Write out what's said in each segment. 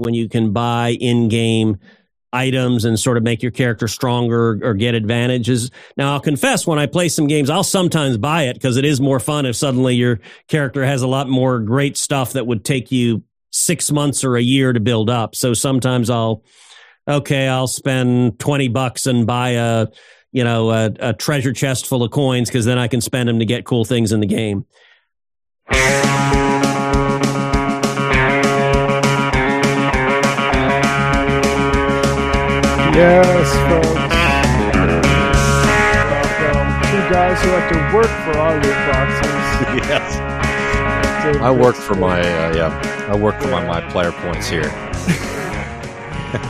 when you can buy in game items and sort of make your character stronger or get advantages. Now, I'll confess, when I play some games, I'll sometimes buy it because it is more fun if suddenly your character has a lot more great stuff that would take you six months or a year to build up. So sometimes I'll, okay, I'll spend 20 bucks and buy a, you know, a, a treasure chest full of coins because then I can spend them to get cool things in the game. Yes, folks. Welcome. Two guys who like to work for our loot boxes. yes. David I work for my uh, yeah. I work for my my player points here.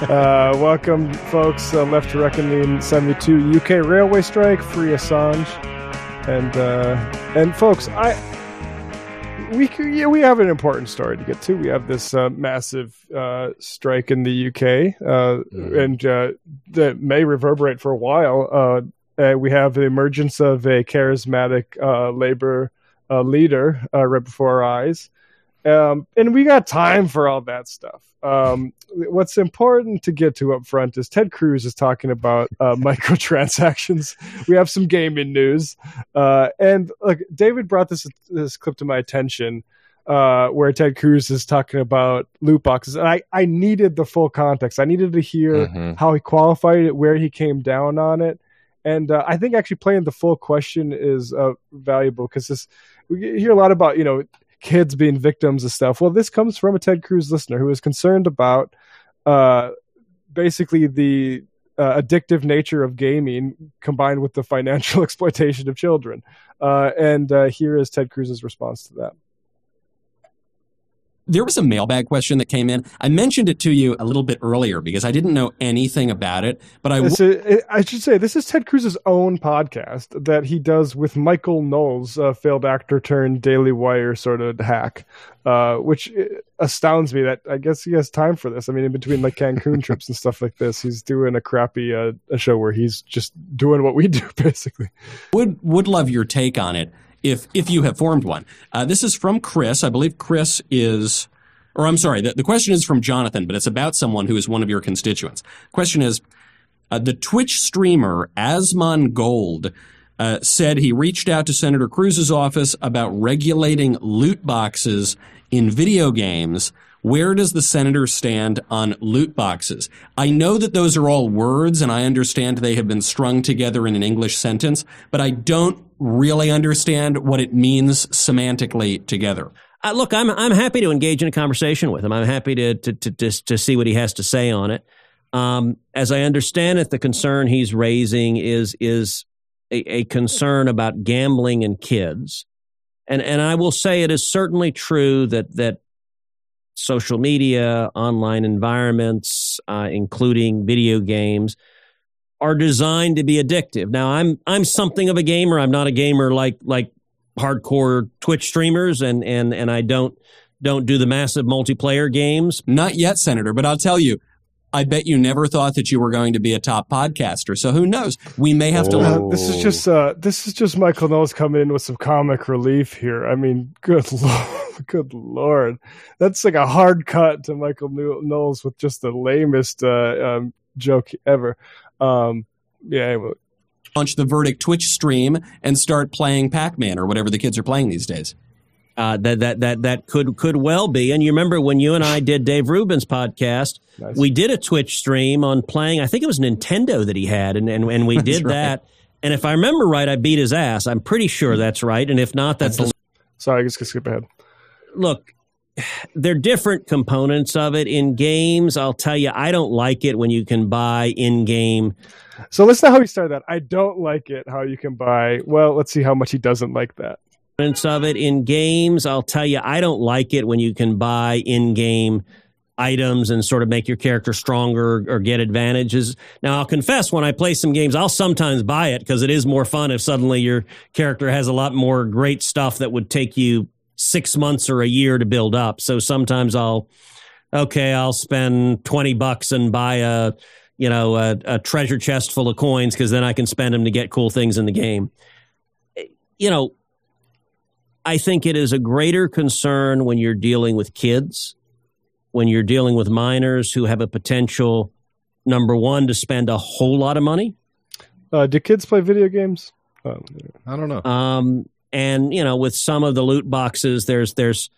Uh, welcome, folks. Uh, Left to Reckoning 72 UK railway strike, free Assange, and uh, and folks, I we yeah we have an important story to get to. We have this uh, massive uh, strike in the UK, uh, Mhm. and uh, that may reverberate for a while. Uh, uh, we have the emergence of a charismatic uh, labor uh, leader uh, right before our eyes. Um, and we got time for all that stuff. Um, what's important to get to up front is Ted Cruz is talking about uh, microtransactions. We have some gaming news, uh, and look, David brought this this clip to my attention, uh, where Ted Cruz is talking about loot boxes, and I I needed the full context. I needed to hear Mhm. how he qualified it, where he came down on it, and uh, I think actually playing the full question is uh, valuable because this we hear a lot about you know kids being victims of stuff. Well, this comes from a Ted Cruz listener who is concerned about uh, basically the uh, addictive nature of gaming combined with the financial exploitation of children. Uh, and uh, here is Ted Cruz's response to that. There was a mailbag question that came in. I mentioned it to you a little bit earlier because I didn't know anything about it, but I is- I should say this is Ted Cruz's own podcast that he does with Michael Knowles, a failed actor turned Daily Wire sort of hack, uh, which astounds me that I guess he has time for this. I mean, in between like Cancun trips and stuff like this, he's doing a crappy uh, a show where he's just doing what we do basically. would would love your take on it if if you have formed one. Uh, this is from Chris. I believe Chris is, or I'm sorry, the, the question is from Jonathan, but it's about someone who is one of your constituents. Question is, uh, the Twitch streamer Asmongold uh, said he reached out to Senator Cruz's office about regulating loot boxes in video games. Where does the senator stand on loot boxes? I know that those are all words and I understand they have been strung together in an English sentence, but I don't really understand what it means semantically together. Uh, look, I'm I'm happy to engage in a conversation with him. I'm happy to to to to, to see what he has to say on it. Um, as I understand it, the concern he's raising is is a, a concern about gambling and kids, and and I will say it is certainly true that that social media, online environments, uh, including video games, are designed to be addictive. Now, I'm I'm something of a gamer. I'm not a gamer like like hardcore Twitch streamers, and and and I don't don't do the massive multiplayer games. Not yet, Senator, but I'll tell you, I bet you never thought that you were going to be a top podcaster. So who knows? We may have to Oh. learn. Uh, this is just uh, this is just Michael Knowles coming in with some comic relief here. I mean, good lord, good lord, that's like a hard cut to Michael Kno- Knowles with just the lamest uh, um, joke ever. Um, yeah, anyway. launch the Verdict Twitch stream and start playing Pac-Man or whatever the kids are playing these days. Uh, that that that that could could well be. And you remember when you and I did Dave Rubin's podcast, Nice. we did a Twitch stream on playing. I think it was Nintendo that he had, and and, and we did right. that. And if I remember right, I beat his ass. I'm pretty sure that's right. And if not, that's the Sorry, I just gonna skip ahead. look, they're different components of it in games. I'll tell you, I don't like it when you can buy in game. So listen to how he started that. I don't like it how you can buy. Well, let's see how much he doesn't like that. Components of it in games. I'll tell you, I don't like it when you can buy in game items and sort of make your character stronger or get advantages. Now, I'll confess, when I play some games, I'll sometimes buy it because it is more fun if suddenly your character has a lot more great stuff that would take you six months or a year to build up. So sometimes I'll, okay, I'll spend 20 bucks and buy a, you know, a, a treasure chest full of coins because then I can spend them to get cool things in the game. You know, I think it is a greater concern when you're dealing with kids when you're dealing with minors who have a potential number one to spend a whole lot of money. Uh, do kids play video games? Oh, I don't know. Um, and you know, with some of the loot boxes, there's there's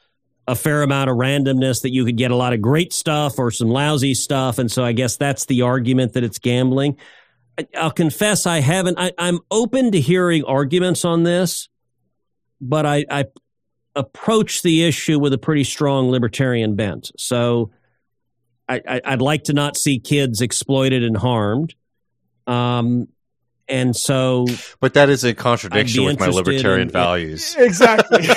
a fair amount of randomness that you could get a lot of great stuff or some lousy stuff, and so I guess that's the argument that it's gambling. I'll confess, I haven't. I, I'm open to hearing arguments on this, but I, I approach the issue with a pretty strong libertarian bent. So I, would like to not see kids exploited and harmed. Um, and so but that is a contradiction with my libertarian in, values. Exactly.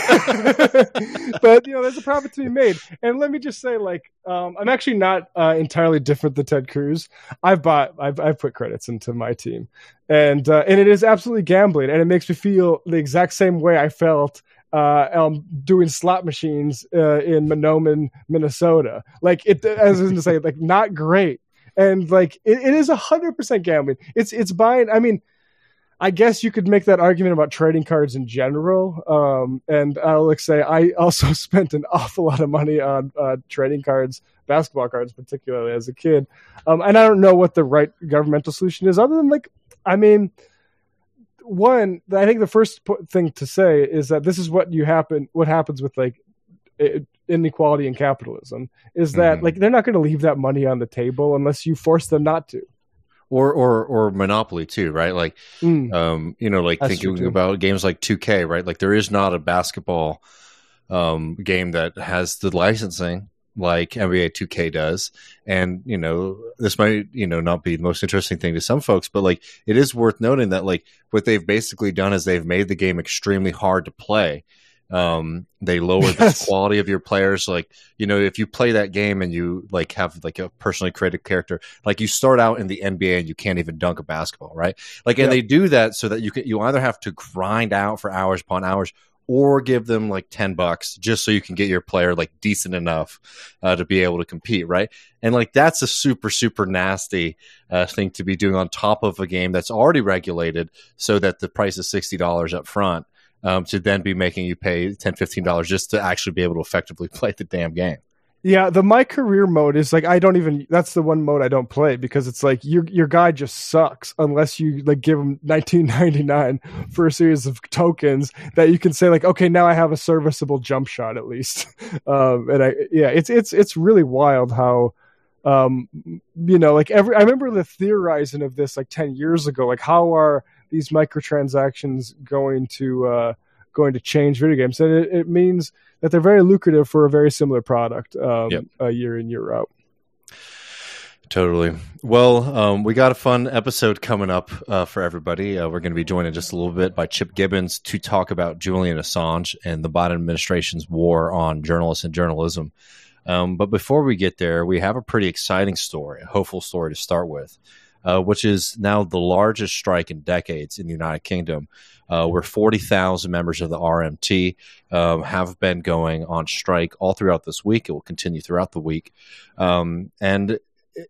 But you know there's a profit to be made. And let me just say like um, i'm actually not uh, entirely different than ted cruz. I've bought i've, I've put credits into my team. And uh, and it is absolutely gambling. And it makes me feel the exact same way i felt uh, um, doing slot machines uh, in Mahnomen, Minnesota. Like it, as I was going to say, like not great and like it, it is a hundred percent gambling. It's it's buying. I mean, I guess you could make that argument about trading cards in general. Um, and I'll say I also spent an awful lot of money on uh, trading cards, basketball cards, particularly as a kid. Um, and I don't know what the right governmental solution is, other than like, I mean, one, I think the first thing to say is that this is what you happen, what happens with like inequality in capitalism is that mm-hmm. like they're not going to leave that money on the table unless you force them not to or or or monopoly too right like mm. um you know like That's thinking about games like 2k right like there is not a basketball um game that has the licensing like NBA 2K does. And, you know, this might, you know, not be the most interesting thing to some folks, but like it is worth noting that like what they've basically done is they've made the game extremely hard to play. Um, they lower yes. the quality of your players. Like, you know, if you play that game and you like have like a personally created character, like you start out in the NBA and you can't even dunk a basketball, right? Like, and they do that so that you can, you either have to grind out for hours upon hours or give them like 10 bucks just so you can get your player like decent enough uh, to be able to compete right and like that's a super super nasty uh, thing to be doing on top of a game that's already regulated so that the price is $60 up front um, to then be making you pay 10 $15 just to actually be able to effectively play the damn game. Yeah, the my career mode is like I don't even that's the one mode I don't play because it's like your your guy just sucks unless you like give him 1999 for a series of tokens that you can say like okay now I have a serviceable jump shot at least. Um, and I yeah, it's it's it's really wild how um you know like every I remember the theorizing of this like 10 years ago like how are these microtransactions going to uh, going to change video games, and it, it, means that they're very lucrative for a very similar product um, yep. a year in year out. Totally. Well, um, we got a fun episode coming up uh, for everybody. Uh, we're going to be joined in just a little bit by Chip Gibbons to talk about Julian Assange and the Biden administration's war on journalists and journalism. Um, but before we get there, we have a pretty exciting story, a hopeful story to start with uh, which is now the largest strike in decades in the United Kingdom, uh, where 40,000 members of the RMT um, have been going on strike all throughout this week. It will continue throughout the week. Um, and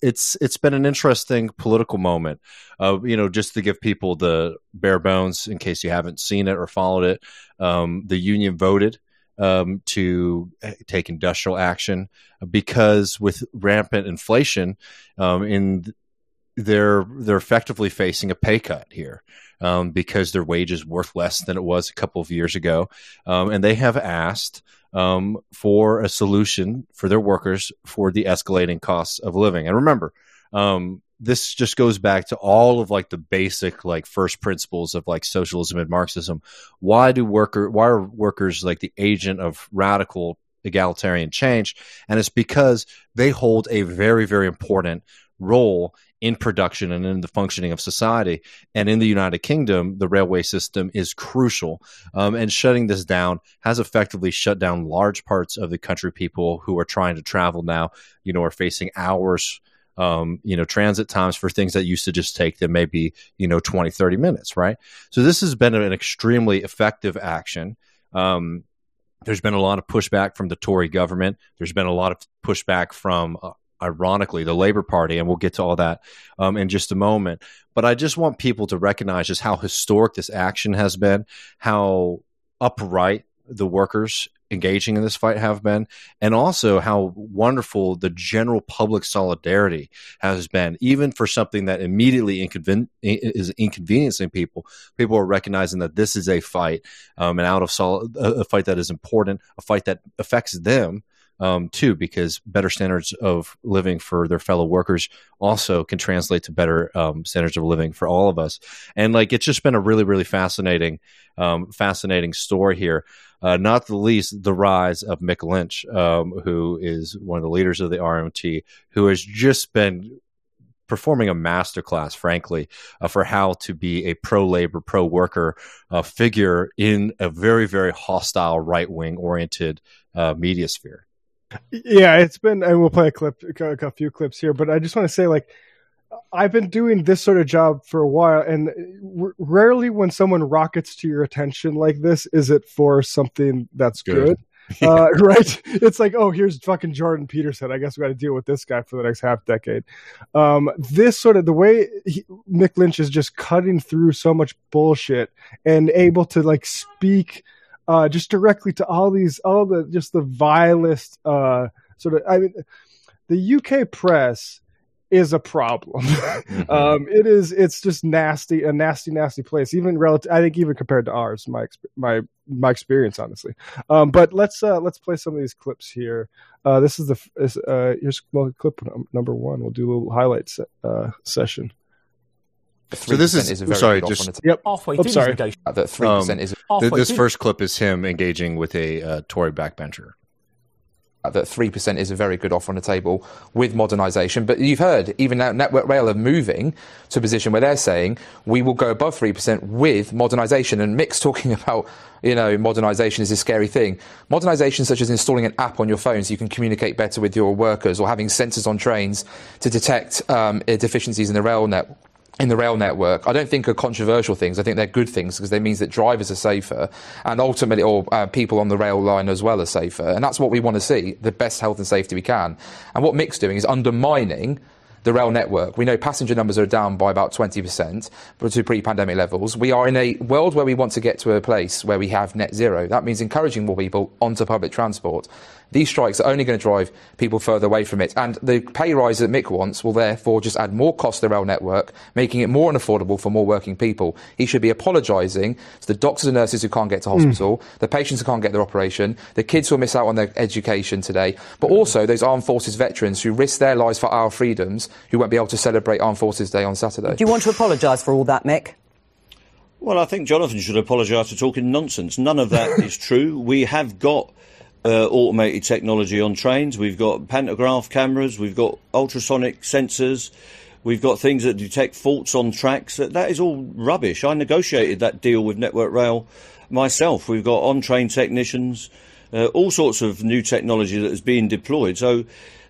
it's it's been an interesting political moment. Uh, you know, just to give people the bare bones in case you haven't seen it or followed it, um, the union voted um, to eh, take industrial action because with rampant inflation um, in they're they're effectively facing a pay cut here um, because their wage is worth less than it was a couple of years ago, um, and they have asked um, for a solution for their workers for the escalating costs of living. And remember, um, this just goes back to all of like the basic like first principles of like socialism and Marxism. Why do worker why are workers like the agent of radical egalitarian change? And it's because they hold a very very important role in production and in the functioning of society. And in the United Kingdom, the railway system is crucial. Um, and shutting this down has effectively shut down large parts of the country people who are trying to travel now, you know, are facing hours. Um, you know, transit times for things that used to just take them maybe, you know, 20, 30 minutes, right? So this has been an extremely effective action. Um, there's been a lot of pushback from the Tory government. There's been a lot of pushback from uh, ironically, the Labor Party, and we'll get to all that um, in just a moment. But I just want people to recognize just how historic this action has been, how upright the workers engaging in this fight have been, and also how wonderful the general public solidarity has been, even for something that immediately inconven- is inconveniencing people. People are recognizing that this is a fight, um, and out of sol- a fight that is important, a fight that affects them um, too, because better standards of living for their fellow workers also can translate to better um, standards of living for all of us. And like, it's just been a really, really fascinating, um, fascinating story here. Uh, not the least, the rise of Mick Lynch, um, who is one of the leaders of the RMT, who has just been performing a masterclass, frankly, uh, for how to be a pro labor, pro worker uh, figure in a very, very hostile, right wing oriented uh, media sphere. Yeah, it's been, and we'll play a clip, a few clips here, but I just want to say, like, I've been doing this sort of job for a while, and rarely when someone rockets to your attention like this is it for something that's good. good. Yeah. Uh, right? It's like, oh, here's fucking Jordan Peterson. I guess we got to deal with this guy for the next half decade. Um, this sort of the way he, Mick Lynch is just cutting through so much bullshit and able to like speak uh, just directly to all these, all the just the vilest uh, sort of. I mean, the UK press is a problem. mm-hmm. um, it is. It's just nasty, a nasty, nasty place. Even relative, I think, even compared to ours, my my my experience, honestly. Um, but let's uh, let's play some of these clips here. Uh, this is the this, uh, here's well, clip number one. We'll do a little highlights uh, session. So this is, is sorry, just yep. Halfway Oops, sorry. That three percent um, is this first clip is him engaging with a uh, Tory backbencher that 3% is a very good offer on the table with modernisation. But you've heard, even now, Network Rail are moving to a position where they're saying we will go above 3% with modernisation. And Mick's talking about, you know, modernisation is a scary thing. Modernisation, such as installing an app on your phone so you can communicate better with your workers or having sensors on trains to detect um, deficiencies in the rail net in the rail network, I don't think are controversial things. I think they're good things because they means that drivers are safer and ultimately, or uh, people on the rail line as well are safer. And that's what we want to see, the best health and safety we can. And what Mick's doing is undermining the rail network. We know passenger numbers are down by about 20% to pre-pandemic levels. We are in a world where we want to get to a place where we have net zero. That means encouraging more people onto public transport. These strikes are only going to drive people further away from it. And the pay rise that Mick wants will therefore just add more cost to the rail network, making it more unaffordable for more working people. He should be apologising to the doctors and nurses who can't get to hospital, mm. the patients who can't get their operation, the kids who will miss out on their education today, but also those armed forces veterans who risk their lives for our freedoms who won't be able to celebrate Armed Forces Day on Saturday. Do you want to apologise for all that, Mick? Well, I think Jonathan should apologise for talking nonsense. None of that is true. We have got uh, automated technology on trains. We've got pantograph cameras. We've got ultrasonic sensors. We've got things that detect faults on tracks. That, that is all rubbish. I negotiated that deal with Network Rail myself. We've got on train technicians, uh, all sorts of new technology that is being deployed. So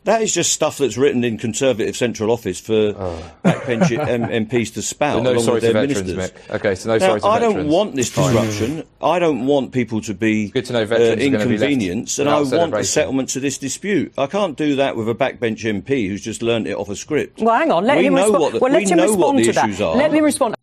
that is just stuff that's written in Conservative Central Office for oh. backbench M- MPs to spout so no along with their veterans, ministers. Mick. Okay, so no now, sorry to I veterans. don't want this disruption. I don't want people to be Good to know veterans uh, inconvenienced, and I want a settlement to this dispute. I can't do that with a backbench MP who's just learned it off a script. Well, hang on. Let we him know respo- what the, well, let we him know respond what the to issues that. are. Let me respond.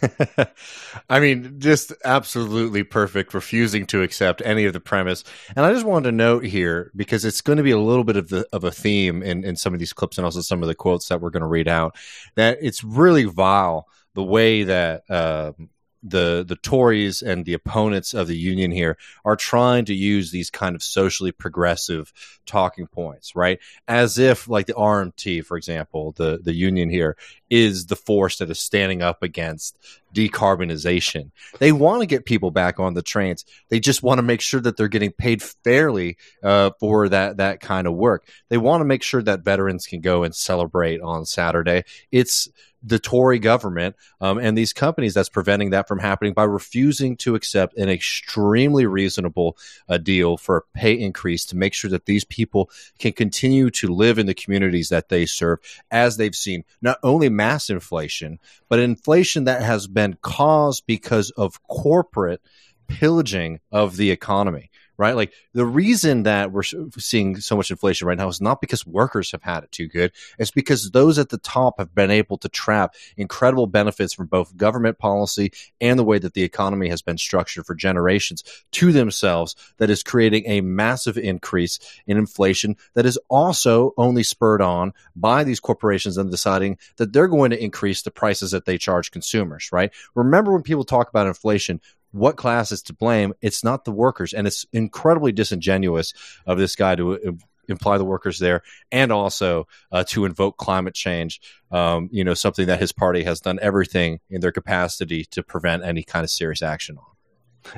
I mean, just absolutely perfect, refusing to accept any of the premise. And I just wanted to note here, because it's going to be a little bit of the of a theme in, in some of these clips and also some of the quotes that we're going to read out, that it's really vile the way that um, the the Tories and the opponents of the union here are trying to use these kind of socially progressive talking points, right? As if like the RMT, for example, the the union here is the force that is standing up against decarbonization. They want to get people back on the trains. They just want to make sure that they're getting paid fairly uh, for that that kind of work. They want to make sure that veterans can go and celebrate on Saturday. It's the Tory government um, and these companies that's preventing that from happening by refusing to accept an extremely reasonable uh, deal for a pay increase to make sure that these people can continue to live in the communities that they serve as they've seen not only mass inflation, but inflation that has been caused because of corporate pillaging of the economy right? Like the reason that we're seeing so much inflation right now is not because workers have had it too good. It's because those at the top have been able to trap incredible benefits from both government policy and the way that the economy has been structured for generations to themselves that is creating a massive increase in inflation that is also only spurred on by these corporations and deciding that they're going to increase the prices that they charge consumers, right? Remember when people talk about inflation, what class is to blame? It's not the workers. And it's incredibly disingenuous of this guy to uh, imply the workers there and also uh, to invoke climate change, um, you know, something that his party has done everything in their capacity to prevent any kind of serious action on.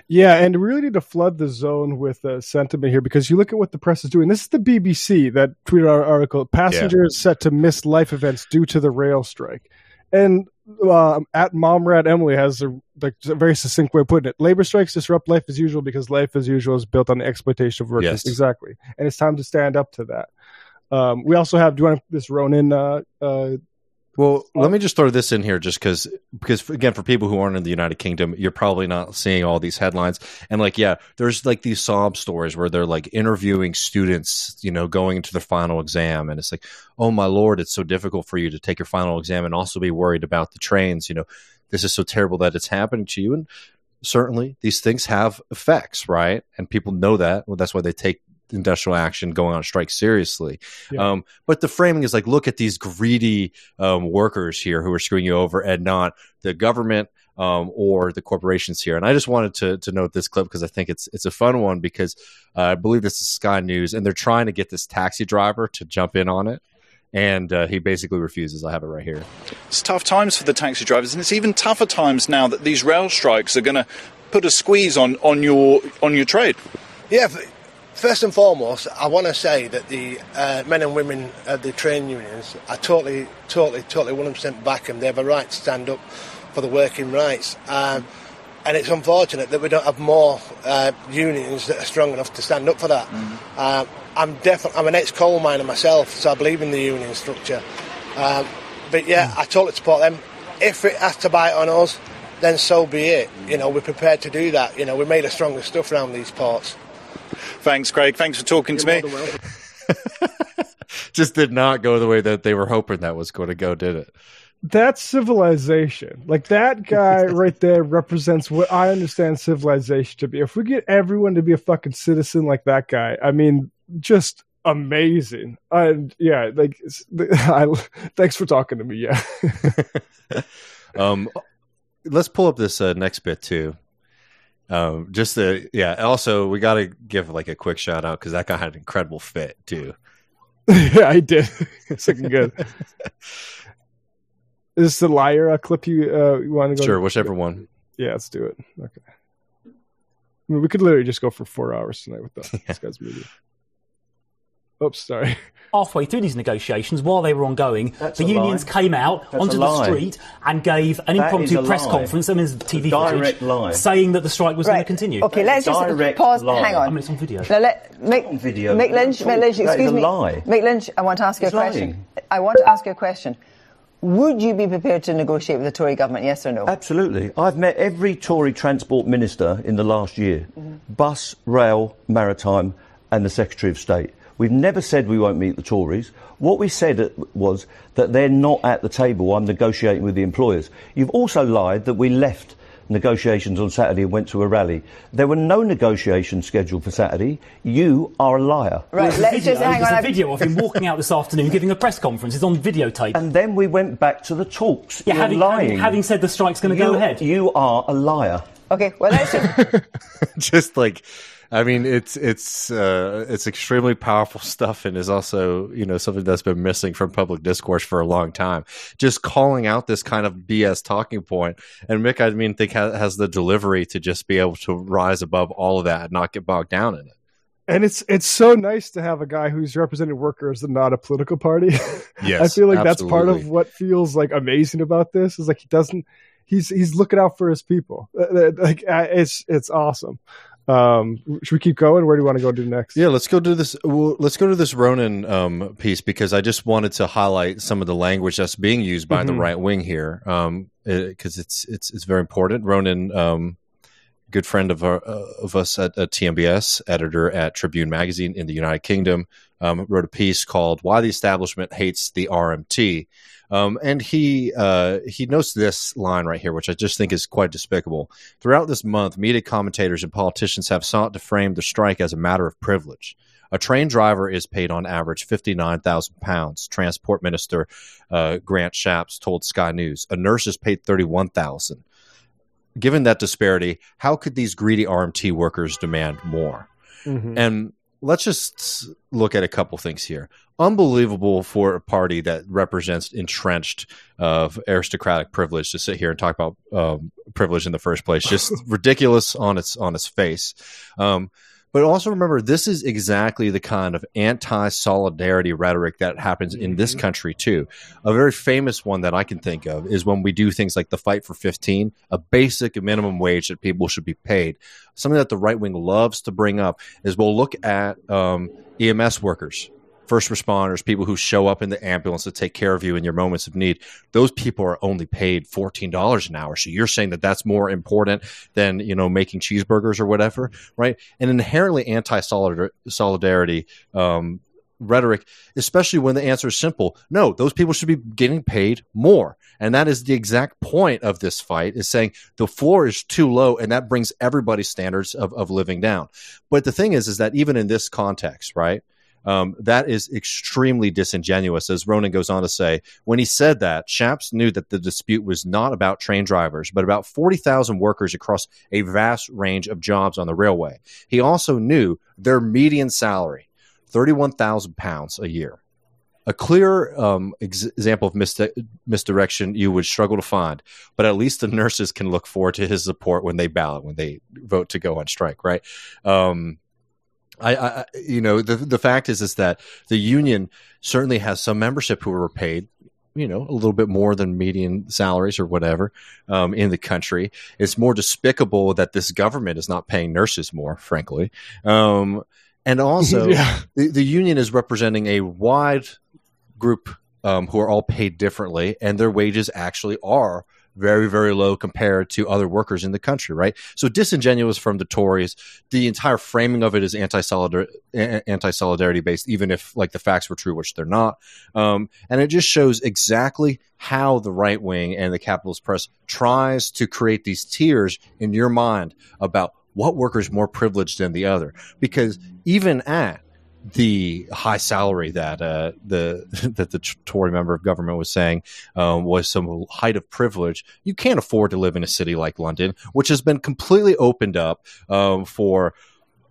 Yeah, and we really need to flood the zone with uh, sentiment here because you look at what the press is doing. This is the BBC that tweeted our article. Passengers yeah. set to miss life events due to the rail strike. And uh, at Momrat Emily has a, like, a very succinct way of putting it. Labor strikes disrupt life as usual because life as usual is built on the exploitation of workers. Yes. Exactly, and it's time to stand up to that. Um, we also have do you want this Ronan uh, uh, well, let oh. me just throw this in here, just because, because again, for people who aren't in the United Kingdom, you're probably not seeing all these headlines. And like, yeah, there's like these sob stories where they're like interviewing students, you know, going into their final exam, and it's like, oh my lord, it's so difficult for you to take your final exam and also be worried about the trains. You know, this is so terrible that it's happening to you, and certainly these things have effects, right? And people know that. Well, that's why they take industrial action going on strike seriously. Yeah. Um, but the framing is like, look at these greedy um, workers here who are screwing you over and not the government um, or the corporations here. And I just wanted to, to note this clip because I think it's it's a fun one because uh, I believe this is Sky News and they're trying to get this taxi driver to jump in on it. And uh, he basically refuses. I have it right here. It's tough times for the taxi drivers, and it's even tougher times now that these rail strikes are going to put a squeeze on, on your on your trade. Yeah, First and foremost, I want to say that the uh, men and women of the train unions, are totally, totally, totally 100% back them. They have a right to stand up for the working rights. Um, and it's unfortunate that we don't have more uh, unions that are strong enough to stand up for that. Mm. Uh, I'm definitely I'm an ex-coal miner myself, so I believe in the union structure. Um, but yeah, mm. I totally support them. If it has to bite on us, then so be it. You know, we're prepared to do that. You know, we made a stronger stuff around these ports. Thanks, Craig. Thanks for talking You're to me. Just did not go the way that they were hoping that was going to go, did it? That's civilization. Like that guy right there represents what I understand civilization to be. If we get everyone to be a fucking citizen like that guy, I mean, just amazing. And yeah, like, I, thanks for talking to me. Yeah. um, let's pull up this uh, next bit too. Um, just the yeah. Also, we got to give like a quick shout out because that guy had an incredible fit too. yeah, I did. it's looking good. Is this the liar uh, clip you uh, you want to go? Sure, to? whichever one. Yeah, let's do it. Okay. I mean, we could literally just go for four hours tonight with the, yeah. this guy's movie. Oops, sorry. Halfway through these negotiations, while they were ongoing, That's the unions lie. came out That's onto the street and gave an impromptu press lie. conference. I mean, TV footage lie. saying that the strike was right. going to continue. Okay, let's just pause. Lie. Hang on. I mean, it's on video. Now, let, Mick, on video. Mick Lynch, Mick Lynch, excuse me. Lie. Mick Lynch, I want to ask you a question. I want to ask you a question. Would you be prepared to negotiate with the Tory government, yes or no? Absolutely. I've met every Tory transport minister in the last year mm-hmm. bus, rail, maritime, and the Secretary of State. We've never said we won't meet the Tories. What we said was that they're not at the table. I'm negotiating with the employers. You've also lied that we left negotiations on Saturday and went to a rally. There were no negotiations scheduled for Saturday. You are a liar. Right, well, let's just hang on. There's a video of him walking out this afternoon giving a press conference. It's on videotape. And then we went back to the talks. Yeah, having, having, having, said the strike's going to go ahead. You are a liar. Okay, well, let's just... just like I mean, it's it's uh, it's extremely powerful stuff, and is also you know something that's been missing from public discourse for a long time. Just calling out this kind of BS talking point, and Mick, I mean, think has, has the delivery to just be able to rise above all of that and not get bogged down in it and it's it's so nice to have a guy who's representing workers and not a political party. Yes, I feel like absolutely. that's part of what feels like amazing about this is like he doesn't he's he's looking out for his people. Uh, uh, like uh, it's it's awesome. Um, should we keep going? Where do you want to go to next? Yeah, let's go do this. Well, let's go to this Ronan um, piece because I just wanted to highlight some of the language that's being used by mm-hmm. the right wing here, because um, it, it's it's it's very important. Ronan um, good friend of our, uh, of us at, at, TMBS, editor at Tribune Magazine in the United Kingdom, um, wrote a piece called "Why the Establishment Hates the RMT." Um, and he uh, he notes this line right here, which I just think is quite despicable. Throughout this month, media commentators and politicians have sought to frame the strike as a matter of privilege. A train driver is paid on average fifty-nine thousand pounds. Transport Minister uh, Grant Shapps told Sky News. A nurse is paid thirty-one thousand. Given that disparity, how could these greedy RMT workers demand more? Mm-hmm. And let's just look at a couple things here. Unbelievable for a party that represents entrenched of uh, aristocratic privilege to sit here and talk about um, privilege in the first place. Just ridiculous on its on its face. Um, but also remember, this is exactly the kind of anti solidarity rhetoric that happens in this mm-hmm. country, too. A very famous one that I can think of is when we do things like the fight for 15, a basic minimum wage that people should be paid. Something that the right wing loves to bring up is we'll look at um, EMS workers first responders, people who show up in the ambulance to take care of you in your moments of need, those people are only paid $14 an hour. So you're saying that that's more important than, you know, making cheeseburgers or whatever, right? An inherently anti-solidarity um, rhetoric, especially when the answer is simple. No, those people should be getting paid more. And that is the exact point of this fight is saying the floor is too low and that brings everybody's standards of, of living down. But the thing is, is that even in this context, right? Um, that is extremely disingenuous, as Ronan goes on to say. When he said that, Shapps knew that the dispute was not about train drivers, but about 40,000 workers across a vast range of jobs on the railway. He also knew their median salary, 31,000 pounds a year. A clear um, ex- example of mis- misdirection you would struggle to find, but at least the nurses can look forward to his support when they ballot, when they vote to go on strike, right? Um, I, I, you know, the the fact is is that the union certainly has some membership who are paid, you know, a little bit more than median salaries or whatever um, in the country. It's more despicable that this government is not paying nurses more, frankly. Um, and also, yeah. the, the union is representing a wide group um, who are all paid differently, and their wages actually are very, very low compared to other workers in the country, right? So disingenuous from the Tories. The entire framing of it is anti solidarity based, even if like the facts were true, which they're not. Um, and it just shows exactly how the right wing and the capitalist press tries to create these tiers in your mind about what worker is more privileged than the other. Because even at the high salary that uh, the that the Tory member of government was saying um, was some height of privilege. You can't afford to live in a city like London, which has been completely opened up um, for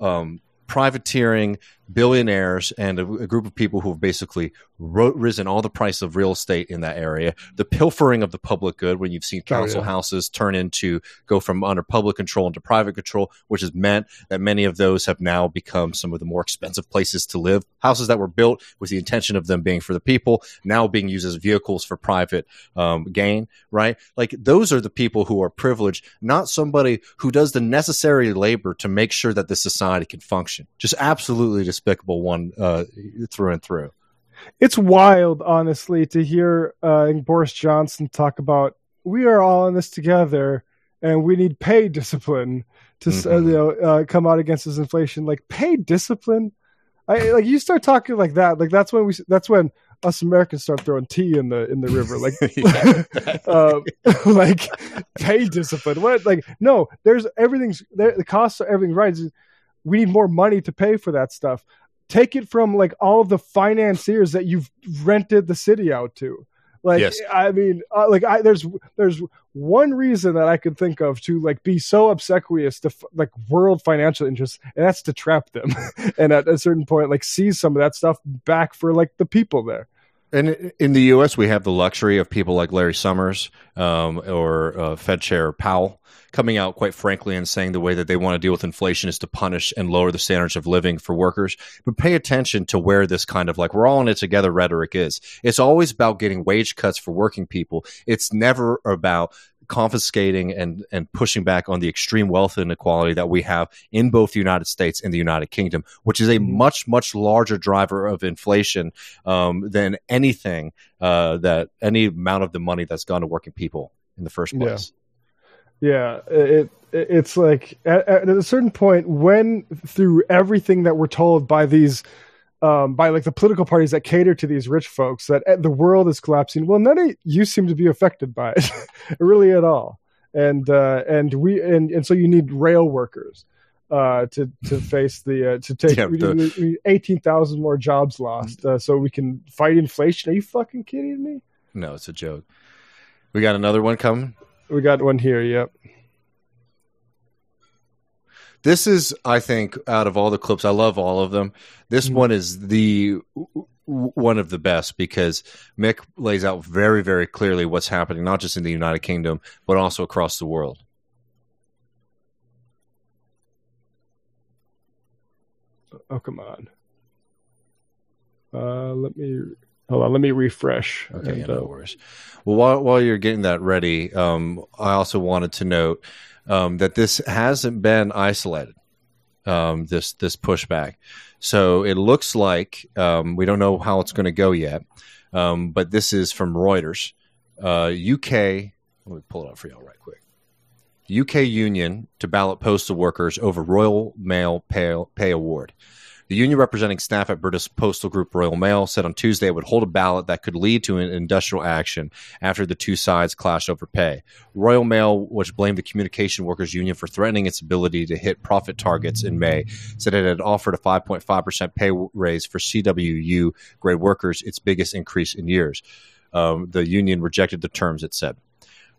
um, privateering, billionaires, and a, a, group of people who have basically ro- risen all the price of real estate in that area. The pilfering of the public good, when you've seen council oh, yeah. houses turn into go from under public control into private control, which has meant that many of those have now become some of the more expensive places to live. Houses that were built with the intention of them being for the people, now being used as vehicles for private um, gain, right? Like those are the people who are privileged, not somebody who does the necessary labor to make sure that the society can function. Just absolutely despicable one uh, through and through. It's wild, honestly, to hear uh, Boris Johnson talk about we are all in this together and we need pay discipline to mm-hmm. uh, you know uh, come out against this inflation. Like pay discipline, I like you start talking like that. Like that's when we that's when us Americans start throwing tea in the in the river, like uh, like pay discipline. What like no, there's everything's there, the costs of everything right we need more money to pay for that stuff. Take it from like all of the financiers that you've rented the city out to. Like, yes. I mean, uh, like, I there's there's one reason that I could think of to like be so obsequious to like world financial interests, and that's to trap them, and at a certain point, like seize some of that stuff back for like the people there. And in the U.S., we have the luxury of people like Larry Summers um, or uh, Fed Chair Powell coming out, quite frankly, and saying the way that they want to deal with inflation is to punish and lower the standards of living for workers. But pay attention to where this kind of like we're all in it together rhetoric is. It's always about getting wage cuts for working people. It's never about confiscating and and pushing back on the extreme wealth inequality that we have in both the United States and the United Kingdom, which is a mm-hmm. much much larger driver of inflation um, than anything uh, that any amount of the money that's gone to working people in the first place. Yeah, yeah it it's like at, at, a certain point when through everything that we're told by these um, by like the political parties that cater to these rich folks that uh, the world is collapsing well none of you seem to be affected by it really at all and uh, and we and, and so you need rail workers uh, to to face the uh, to take yeah, the, eighteen thousand more jobs lost uh, so we can fight inflation. Are you fucking kidding me? No, it's a joke. We got another one coming. We got one here. Yep. This is, I think, out of all the clips, I love all of them. This mm-hmm. one is the one of the best because Mick lays out very, very clearly what's happening, not just in the United Kingdom, but also across the world. Oh, come on. Uh, let me hold on. Let me refresh. Okay, and, yeah, no uh, worries. Well, while while you're getting that ready, um, I also wanted to note um, that this hasn't been isolated. Um, this this pushback, so it looks like um, we don't know how it's going to go yet, um, but this is from Reuters. Uh, UK. Let me pull it up for y'all right quick. UK union to ballot postal workers over Royal Mail pay, pay award. The union representing staff at British Postal Group Royal Mail said on Tuesday it would hold a ballot that could lead to an industrial action after the two sides clashed over pay. Royal Mail, which blamed the Communication Workers Union for threatening its ability to hit profit targets in May, said it had offered a 5.5% pay raise for CWU grade workers, its biggest increase in years. Um, the union rejected the terms, it said.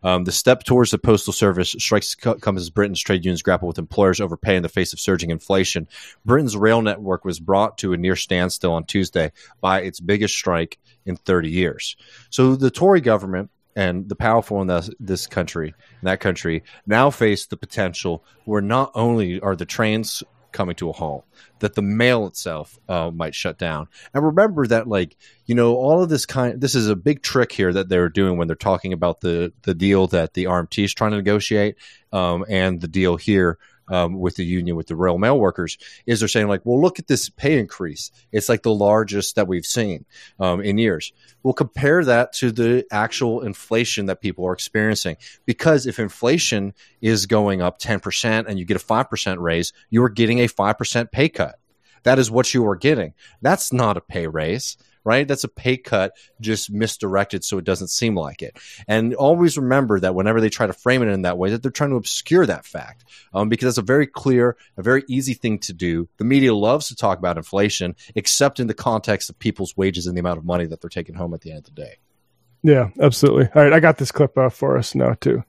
Um, the step towards the postal service strikes comes as Britain's trade unions grapple with employers overpay in the face of surging inflation. Britain's rail network was brought to a near standstill on Tuesday by its biggest strike in 30 years. So the Tory government and the powerful in this, this country, in that country, now face the potential where not only are the trains coming to a halt, that the mail itself uh, might shut down. And remember that, like, you know, all of this kind, this is a big trick here that they're doing when they're talking about the the deal that the RMT is trying to negotiate, um, and the deal here um, with the union with the rail mail workers is they're saying like, well, look at this pay increase. It's like the largest that we've seen um, in years. We'll compare that to the actual inflation that people are experiencing. Because if inflation is going up 10% and you get a 5% raise, you are getting a 5% pay cut. That is what you are getting. That's not a pay raise right? That's a pay cut just misdirected so it doesn't seem like it. And always remember that whenever they try to frame it in that way, that they're trying to obscure that fact um, because that's a very clear, a very easy thing to do. The media loves to talk about inflation, except in the context of people's wages and the amount of money that they're taking home at the end of the day. Yeah, absolutely. All right, I got this clip uh, for us now too.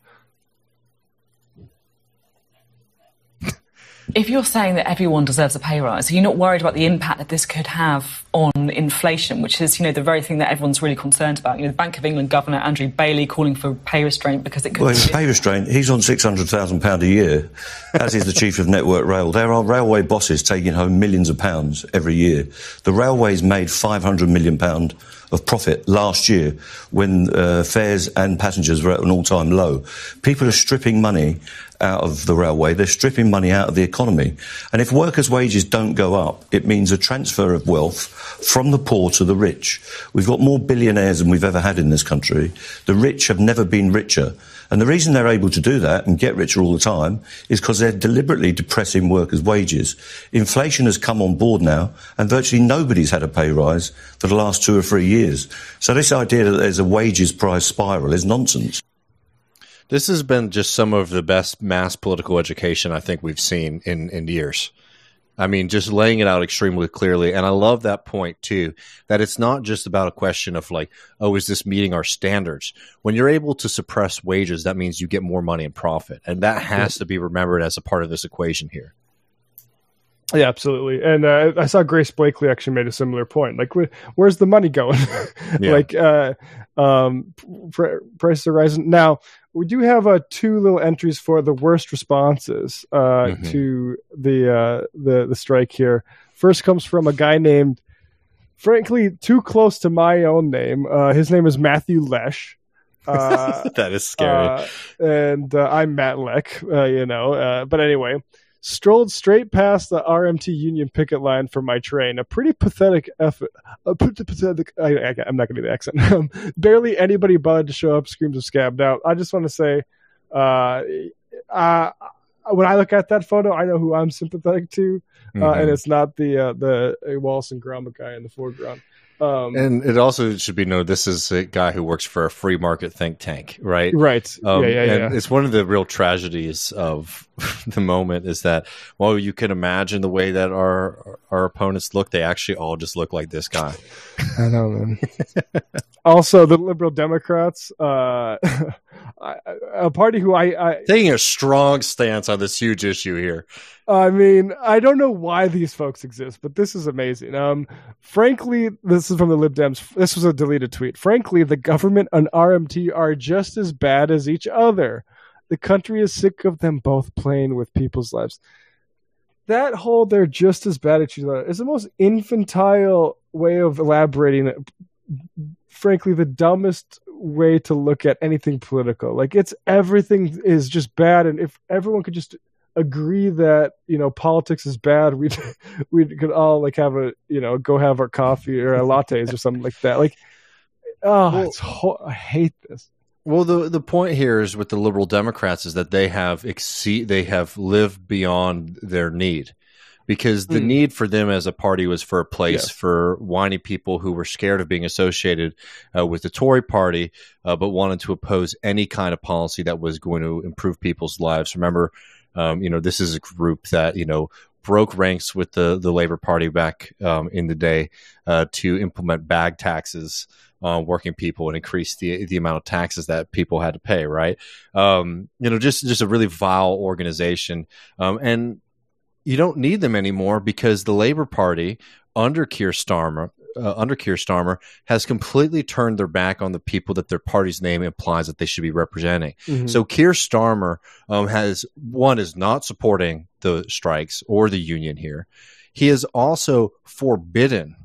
If you're saying that everyone deserves a pay rise, are you not worried about the impact that this could have on inflation, which is, you know, the very thing that everyone's really concerned about? You know, the Bank of England Governor Andrew Bailey calling for pay restraint because it could. Well, pay restraint. He's on six hundred thousand pound a year, as is the chief of Network Rail. There are railway bosses taking home millions of pounds every year. The railways made five hundred million pound of profit last year when uh, fares and passengers were at an all-time low. People are stripping money out of the railway. They're stripping money out of the economy. And if workers' wages don't go up, it means a transfer of wealth from the poor to the rich. We've got more billionaires than we've ever had in this country. The rich have never been richer. And the reason they're able to do that and get richer all the time is because they're deliberately depressing workers' wages. Inflation has come on board now, and virtually nobody's had a pay rise for the last two or three years. So this idea that there's a wages price spiral is nonsense. This has been just some of the best mass political education I think we've seen in, in years. I mean, just laying it out extremely clearly. And I love that point too, that it's not just about a question of like, oh, is this meeting our standards? When you're able to suppress wages, that means you get more money and profit. And that has to be remembered as a part of this equation here. Yeah, absolutely. And uh, I saw Grace Blakeley actually made a similar point. Like, wh- where's the money going? like, uh, um, pr- prices are rising. Now, we do have uh, two little entries for the worst responses uh, mm-hmm. to the uh, the the strike here. First comes from a guy named, frankly, too close to my own name. Uh, his name is Matthew Lesh. Uh, that is scary. Uh, and I'm Matt Lech, you know. but anyway, strolled straight past the RMT Union picket line for my train. A pretty pathetic effort. A pretty pathetic. I, am not going to do the accent. Um, barely anybody bothered to show up. Screams of scabbed out. I just want to say, uh, uh, when I look at that photo, I know who I'm sympathetic to, uh, mm-hmm. and it's not the uh, the Wallace and Gromit guy in the foreground. Um, and it also should be noted this is a guy who works for a free market think tank, right? Right. Um, yeah, yeah, and yeah. it's one of the real tragedies of the moment is that well, you can imagine the way that our our opponents look. They actually all just look like this guy. I know, man. also, the liberal Democrats, uh, a party who I, I taking a strong stance on this huge issue here. I mean, I don't know why these folks exist, but this is amazing. Um, frankly, this is from the Lib Dems. This was a deleted tweet. Frankly, the government and RMT are just as bad as each other. The country is sick of them both playing with people's lives. That whole "they're just as bad as each other" is the most infantile way of elaborating it. Frankly, the dumbest way to look at anything political. Like it's everything is just bad, and if everyone could just agree that you know politics is bad, we we could all like have a you know go have our coffee or our lattes or something like that. Like, oh, well, it's ho- I hate this. Well, the the point here is with the liberal Democrats is that they have exceed they have lived beyond their need because the mm. need for them as a party was for a place yes. for whiny people who were scared of being associated uh, with the Tory party, uh, but wanted to oppose any kind of policy that was going to improve people's lives. Remember, um, you know, this is a group that, you know, broke ranks with the, the Labor Party back um, in the day uh, to implement bag taxes on working people and increase the the amount of taxes that people had to pay. Right? Um, you know, just just a really vile organization, um, and you don't need them anymore because the Labor Party under Keir Starmer uh, under Keir Starmer has completely turned their back on the people that their party's name implies that they should be representing. Mm-hmm. So Keir Starmer um, has one is not supporting the strikes or the union here. He has also forbidden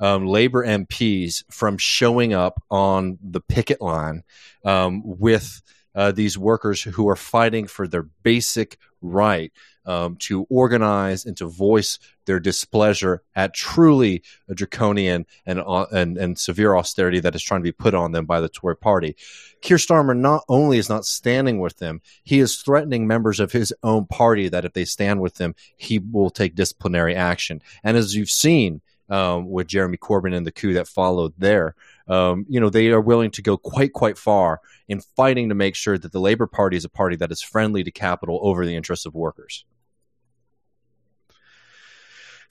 um, labor MPs from showing up on the picket line um, with uh, these workers who are fighting for their basic right um, to organize and to voice their displeasure at truly a draconian and, uh, and, and severe austerity that is trying to be put on them by the Tory party. Keir Starmer not only is not standing with them, he is threatening members of his own party that if they stand with them, he will take disciplinary action. And as you've seen, um, with Jeremy Corbyn and the coup that followed there. Um, you know, they are willing to go quite, quite far in fighting to make sure that the Labour Party is a party that is friendly to capital over the interests of workers.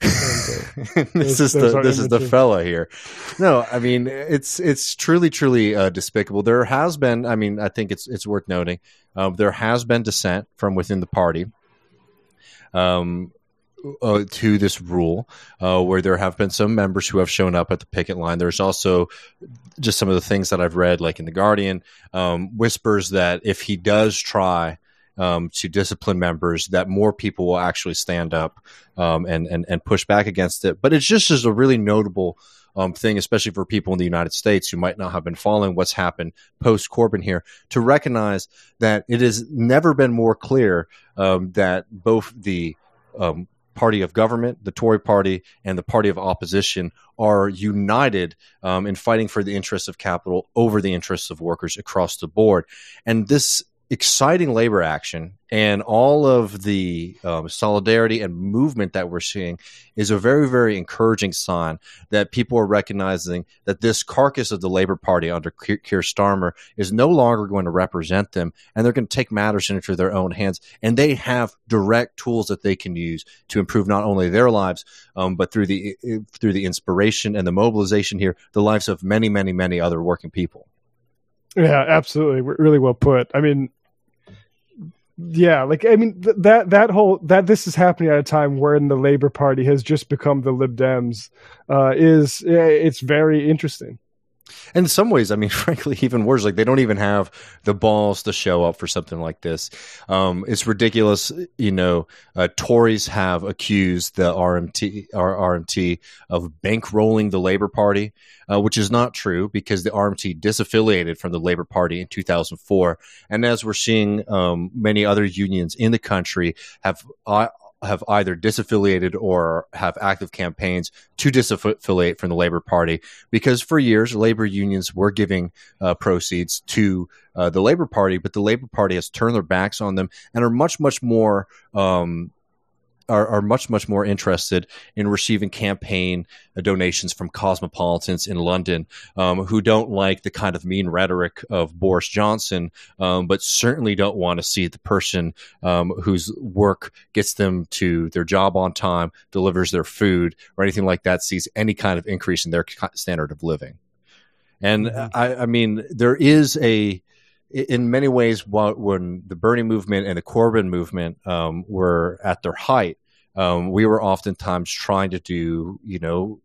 this is the this is the fella here. No, I mean it's it's truly truly uh, despicable. There has been, I mean, I think it's it's worth noting, um, there has been dissent from within the party. Um, uh, to this rule, uh, where there have been some members who have shown up at the picket line. There's also just some of the things that I've read, like in the Guardian, um, whispers that if he does try um, to discipline members, that more people will actually stand up um, and, and and push back against it. But it's just as a really notable. Um, thing, especially for people in the United States who might not have been following what's happened post Corbyn here, to recognize that it has never been more clear um, that both the um, party of government, the Tory party, and the party of opposition are united um, in fighting for the interests of capital over the interests of workers across the board. And this exciting labor action and all of the um, solidarity and movement that we're seeing is a very, very encouraging sign that people are recognizing that this carcass of the Labor Party under Keir Starmer is no longer going to represent them, and they're going to take matters into their own hands. And they have direct tools that they can use to improve not only their lives, um, but through the through the inspiration and the mobilization here, the lives of many, many, many other working people. Yeah, absolutely. Really well put. I mean, yeah, like I mean th- that that whole that this is happening at a time when the Labor Party has just become the Lib Dems uh, is it's very interesting. And in some ways, I mean, frankly, even worse. Like they don't even have the balls to show up for something like this. Um, it's ridiculous. You know, uh, Tories have accused the RMT RMT of bankrolling the Labor Party, uh, which is not true because the RMT disaffiliated from the Labor Party in 2004. And as we're seeing, um, many other unions in the country have. Have either disaffiliated or have active campaigns to disaffiliate from the Labor Party because for years labor unions were giving uh, proceeds to uh, the Labor Party, but the Labor Party has turned their backs on them and are much much more um, are, are much much more interested in receiving campaign donations from cosmopolitans in London um, who don't like the kind of mean rhetoric of Boris Johnson, um, but certainly don't want to see the person um, whose work gets them to their job on time, delivers their food, or anything like that sees any kind of increase in their standard of living. And mm-hmm. I, I mean, there is a in many ways, when the Bernie movement and the Corbyn movement um, were at their height, um, we were oftentimes trying to do, you know,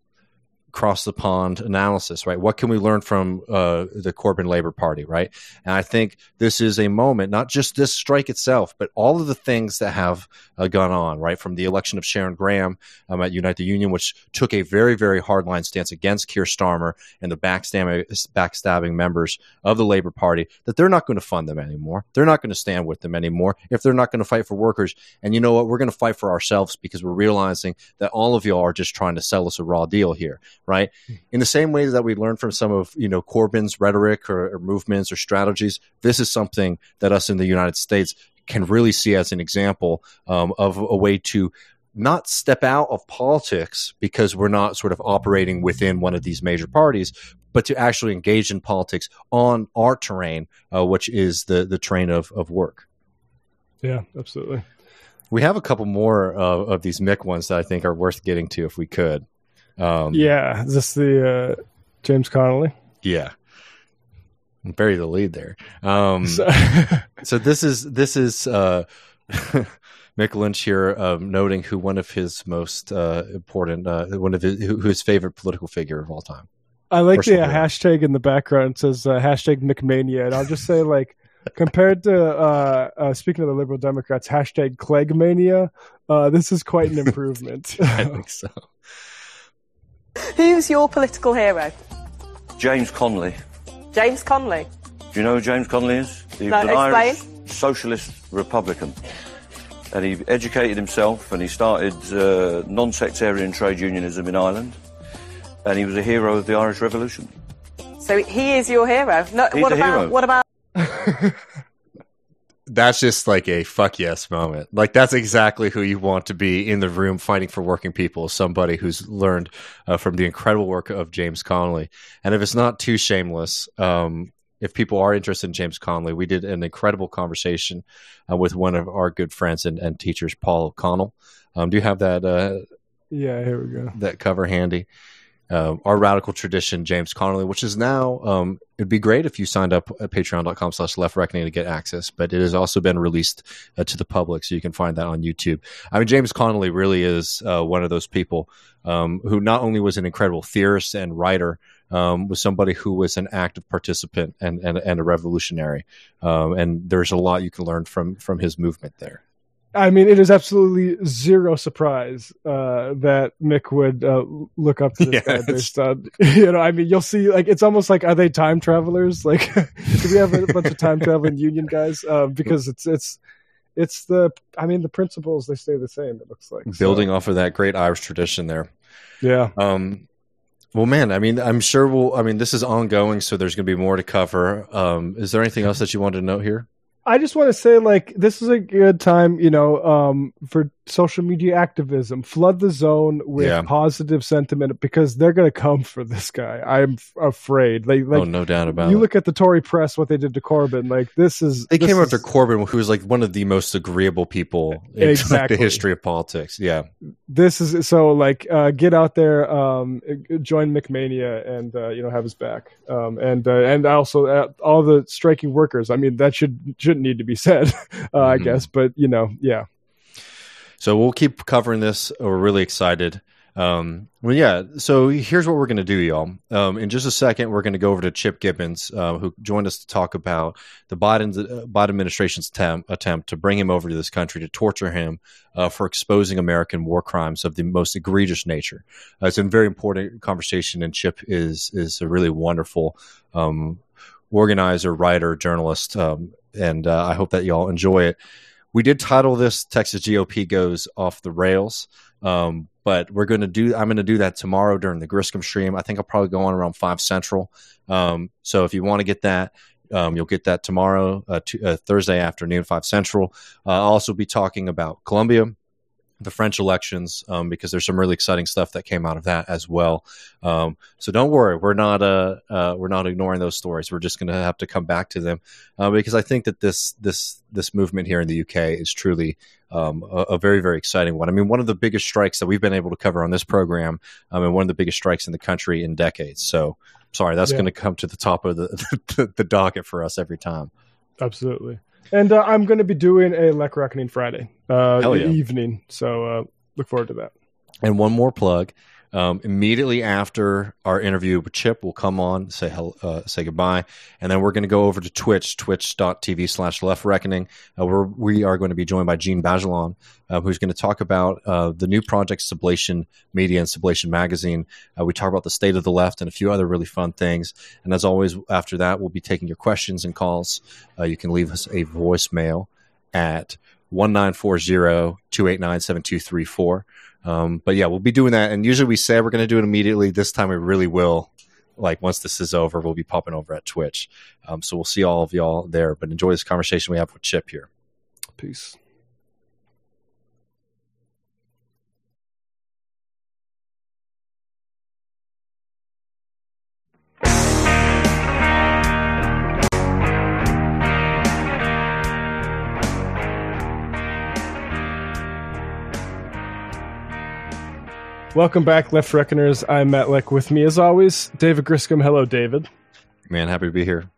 cross the pond analysis, right? What can we learn from uh, the Corbyn Labor Party, right? And I think this is a moment, not just this strike itself, but all of the things that have uh, gone on, right? From the election of Sharon Graham um, at Unite the Union, which took a very, very hardline stance against Keir Starmer and the backstabbing, backstabbing members of the Labor Party, that they're not going to fund them anymore. They're not going to stand with them anymore if they're not going to fight for workers. And you know what? We're going to fight for ourselves because we're realizing that all of y'all are just trying to sell us a raw deal here right? Hmm. In the same way that we learn from some of you know Corbyn's rhetoric or, or movements or strategies, this is something that us in the United States can really see as an example um, of a way to not step out of politics because we're not sort of operating within one of these major parties, but to actually engage in politics on our terrain, uh, which is the the terrain of, of work. Yeah, absolutely. We have a couple more uh, of these Mick ones that I think are worth getting to if we could. Um, yeah, is this the uh, James Connolly? Yeah, bury the lead there. Um, so, so, this is this is uh, Mick Lynch here, um, noting who one of his most uh, important, uh, one of his who, his favorite political figure of all time. I like the uh, hashtag in the background it says uh, hashtag McMania, and I'll just say like compared to uh, uh, speaking of the Liberal Democrats, hashtag Cleggmania, uh, this is quite an improvement. I think so. Who's your political hero? James Connolly. James Connolly. Do you know who James Connolly is? He no, an explain. Irish socialist Republican. And he educated himself and he started uh, non sectarian trade unionism in Ireland. And he was a hero of the Irish Revolution. So he is your hero. No, He's what, about, hero. what about that's just like a fuck yes moment. Like that's exactly who you want to be in the room fighting for working people. Somebody who's learned uh, from the incredible work of James Connolly. And if it's not too shameless, um, if people are interested in James Connolly, we did an incredible conversation uh, with one of our good friends and, and teachers, Paul Connell. Um, do you have that? Uh, yeah, here we go. That cover handy uh, our radical tradition, James Connolly, which is now, um, it'd be great if you signed up at patreon.com slash left reckoning to get access, but it has also been released uh, to the public. So you can find that on YouTube. I mean, James Connolly really is uh, one of those people um, who not only was an incredible theorist and writer, um, was somebody who was an active participant and, and, and a revolutionary. Um, and there's a lot you can learn from, from his movement there. I mean, it is absolutely zero surprise uh, that Mick would uh, look up to this guy based on, you know, I mean, you'll see, like, it's almost like, are they time travelers? Like, do we have a bunch of time traveling union guys? Uh, because it's, it's, it's the, I mean, the principles, they stay the same, it looks like. Building so. off of that great Irish tradition there. Yeah. Um, well, man, I mean, I'm sure we'll, I mean, this is ongoing, so there's going to be more to cover. Um, is there anything else that you wanted to note here? I just want to say, like, this is a good time, you know, um, for social media activism. Flood the zone with yeah. positive sentiment because they're going to come for this guy. I'm f- afraid. Like, like, oh, no doubt about you it. look at the Tory press, what they did to Corbyn. Like, this is they this came is, after Corbyn, who was like one of the most agreeable people in exactly. the history of politics. Yeah, this is so like uh, get out there, um, join McMania, and uh, you know have his back. Um, and uh, and also uh, all the striking workers. I mean, that should shouldn't need to be said, mm-hmm. I guess. But you know, yeah. So we'll keep covering this. We're really excited. Um, well, yeah. So here's what we're going to do, y'all. Um, in just a second, we're going to go over to Chip Gibbons, uh, who joined us to talk about the Biden uh, Biden administration's attempt, attempt to bring him over to this country to torture him uh, for exposing American war crimes of the most egregious nature. Uh, it's a very important conversation, and Chip is is a really wonderful um, organizer, writer, journalist, um, and uh, I hope that y'all enjoy it. We did title this Texas GOP goes off the rails. Um, but we're going to do, I'm going to do that tomorrow during the Griscom stream. I think I'll probably go on around five central. Um, so if you want to get that, um, you'll get that tomorrow, uh, t- uh, Thursday afternoon, five central. Uh, I'll also be talking about Colombia, the French elections um, because there's some really exciting stuff that came out of that as well. Um, so don't worry, we're not uh, uh, we're not ignoring those stories. We're just going to have to come back to them uh, because I think that this this this movement here in the UK is truly um, a, a, very very exciting one. I mean, one of the biggest strikes that we've been able to cover on this program, um, and one of the biggest strikes in the country in decades. So sorry, that's yeah. going to come to the top of the, the the docket for us every time. Absolutely. And uh, I'm going to be doing a Lek Reckoning Friday uh, yeah. evening. So uh, look forward to that. And one more plug. Um, immediately after our interview with Chip, we'll come on, say hello, uh, say goodbye, and then we're going to go over to Twitch, twitch.tv slash left reckoning, uh, where we are going to be joined by Jean Bajelon, uh, who's going to talk about uh, the new project, Sublation Media and Sublation Magazine. Uh, we talk about the state of the left and a few other really fun things. And as always, after that, we'll be taking your questions and calls. Uh, you can leave us a voicemail at 1940 289 7234. Um, but yeah, we'll be doing that. And usually we say we're going to do it immediately. This time we really will. Like once this is over, we'll be popping over at Twitch. Um, so we'll see all of y'all there. But enjoy this conversation we have with Chip here. Peace. Welcome back, Left Reckoners. I'm Matt Lech. With me, as always, David Griscom. Hello, David. Man, happy to be here.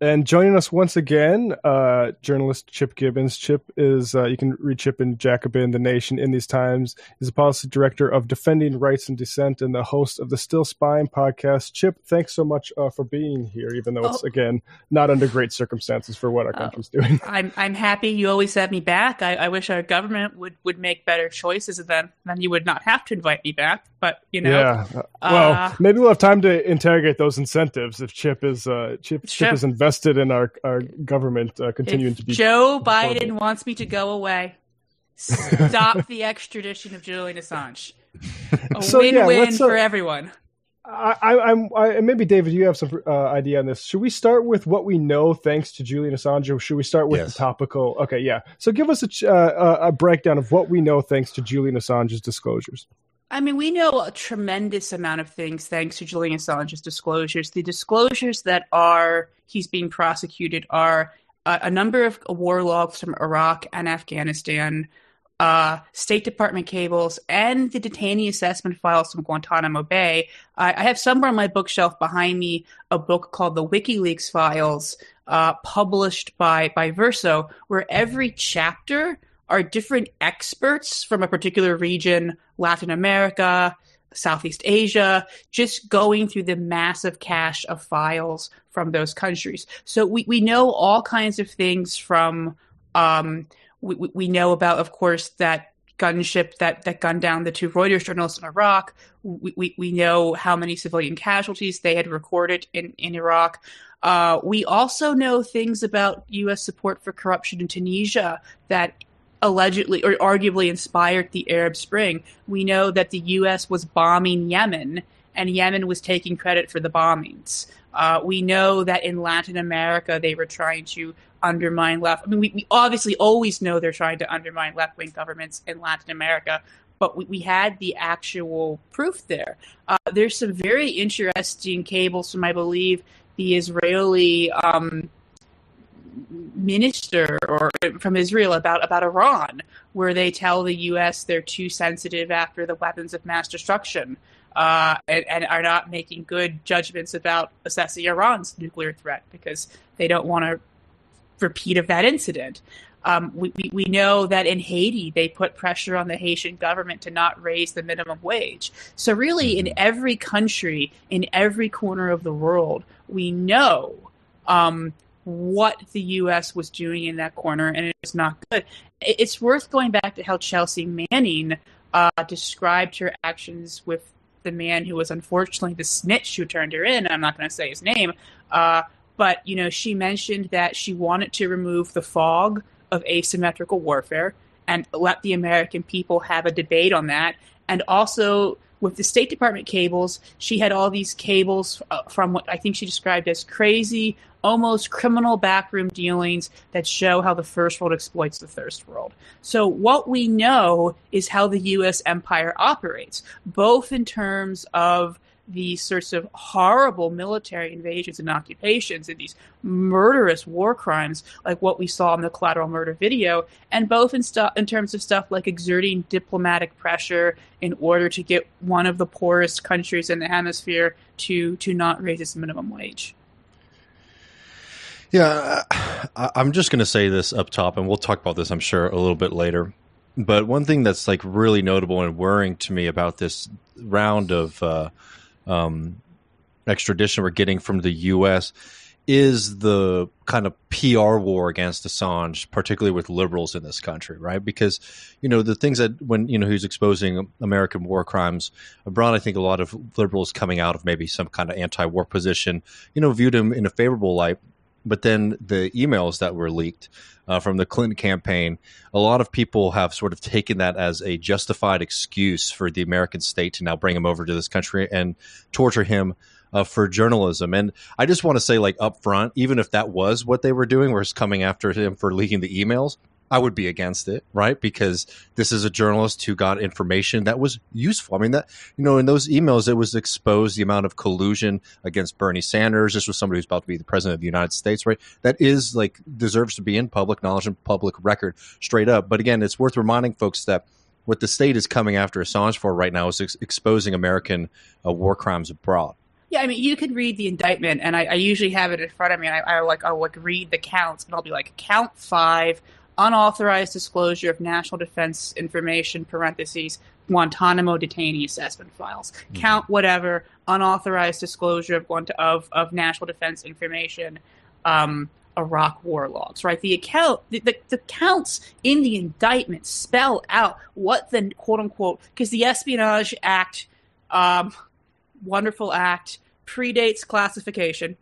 And joining us once again, uh, journalist Chip Gibbons. Chip is, uh, you can read Chip in Jacobin, The Nation, in these times. He's a policy director of Defending Rights and Dissent and the host of the Still Spying podcast. Chip, thanks so much uh, for being here, even though it's, oh. again, not under great circumstances for what our oh. country's doing. I'm, I'm happy you always have me back. I, I wish our government would, would make better choices, and then, then you would not have to invite me back. But, you know. Yeah. Well, uh, maybe we'll have time to interrogate those incentives if Chip is, uh, Chip, Chip is invested invested in our, our government uh, continuing if to be. Joe Biden wants me to go away. Stop the extradition of Julian Assange. A so, win-win yeah, uh, for everyone. I, I'm I, maybe David, you have some uh, idea on this. Should we start with what we know thanks to Julian Assange, or should we start with yes. the topical? Okay, yeah. So give us a, uh, a breakdown of what we know thanks to Julian Assange's disclosures. I mean, we know a tremendous amount of things thanks to Julian Assange's disclosures. The disclosures that are he's being prosecuted are a number of war logs from Iraq and Afghanistan, uh, State Department cables, and the detainee assessment files from Guantanamo Bay. I, I have somewhere on my bookshelf behind me a book called the WikiLeaks Files, uh, published by by Verso, where every chapter are different experts from a particular region, Latin America, Southeast Asia, just going through the massive cache of files from those countries. So we, we know all kinds of things from, um, we, we know about, of course, that gunship that, that gunned down the two Reuters journalists in Iraq. We, we, we know how many civilian casualties they had recorded in, in Iraq. Uh, we also know things about U.S. support for corruption in Tunisia that allegedly or arguably inspired the Arab Spring. We know that the U.S. was bombing Yemen, and Yemen was taking credit for the bombings. Uh, we know that in Latin America they were trying to undermine left. I mean, we, we obviously always know they're trying to undermine left wing governments in Latin America, but we, we had the actual proof there. Uh, there's some very interesting cables from, I believe, the Israeli. Um, minister or from Israel about about Iran, where they tell the U.S. they're too sensitive after the weapons of mass destruction, uh, and, and, are not making good judgments about assessing Iran's nuclear threat because they don't want to repeat of that incident. Um, we, we, we know that in Haiti, they put pressure on the Haitian government to not raise the minimum wage. So, really, in mm-hmm. every country, in every corner of the world, we know um, what the U.S. was doing in that corner, and it was not good. It's worth going back to how Chelsea Manning uh, described her actions with the man who was unfortunately the snitch who turned her in. I'm not going to say his name, uh, but you know she mentioned that she wanted to remove the fog of asymmetrical warfare and let the American people have a debate on that. And also, with the State Department cables, she had all these cables uh, from what I think she described as crazy, almost criminal backroom dealings that show how the First World exploits the Third World. So, what we know is how the U.S. empire operates, both in terms of these sorts of horrible military invasions and occupations and these murderous war crimes like what we saw in the collateral murder video and both in stuff in terms of stuff like exerting diplomatic pressure in order to get one of the poorest countries in the hemisphere to to not raise its minimum wage. Yeah i'm just going to say this up top and we'll talk about this i'm sure a little bit later. But one thing that's like really notable and worrying to me about this round of uh, um, extradition we're getting from the U.S. is the kind of PR war against Assange, particularly with liberals in this country, right? Because you know the things that when you know he's exposing American war crimes abroad, I think a lot of liberals coming out of maybe some kind of anti-war position, you know, viewed him in a favorable light. But then the emails that were leaked uh, from the Clinton campaign, a lot of people have sort of taken that as a justified excuse for the American state to now bring him over to this country and torture him uh, for journalism. And I just want to say, like up front, even if that was what they were doing, was coming after him for leaking the emails, I would be against it, right? Because this is a journalist who got information that was useful. I mean, that, you know, in those emails, it was exposed the amount of collusion against Bernie Sanders. This was somebody who's about to be the president of the United States, right? That is like deserves to be in public knowledge and public record straight up. But again, it's worth reminding folks that what the state is coming after Assange for right now is ex- exposing American uh, war crimes abroad. Yeah, I mean, you can read the indictment, and I, I usually have it in front of me, and I, I like I'll like read the counts, and I'll be like, count five unauthorized disclosure of national defense information, parentheses, Guantanamo detainee assessment files. Mm-hmm. Count whatever, unauthorized disclosure of, of, of national defense information, um, Iraq war logs, right? The account, the, the, the, counts in the indictment spell out what the quote unquote, because the Espionage Act, um, wonderful act, predates classification,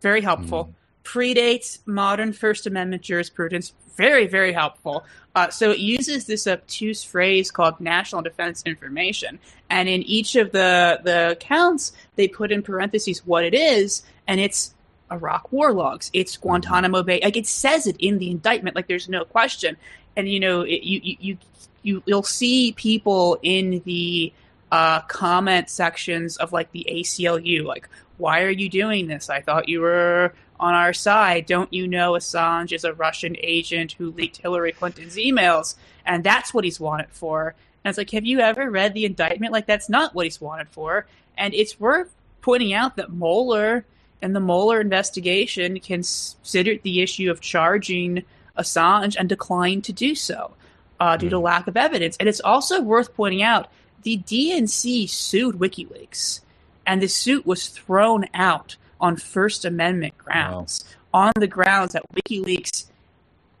very helpful. Mm. Predates modern First Amendment jurisprudence, very, very helpful. Uh, so it uses this obtuse phrase called national defense information. And in each of the, the accounts, they put in parentheses what it is, and it's Iraq war logs. It's Guantanamo Bay. Like it says it in the indictment, like there's no question. And you know, it, you, you, you, you'll see people in the uh, comment sections of like the ACLU, like, why are you doing this? I thought you were on our side. Don't you know Assange is a Russian agent who leaked Hillary Clinton's emails? And that's what he's wanted for. And it's like, have you ever read the indictment? Like, that's not what he's wanted for. And it's worth pointing out that Mueller and the Mueller investigation considered the issue of charging Assange and declined to do so uh, due to hmm. lack of evidence. And it's also worth pointing out the DNC sued WikiLeaks, and the suit was thrown out on First Amendment grounds, wow. on the grounds that WikiLeaks,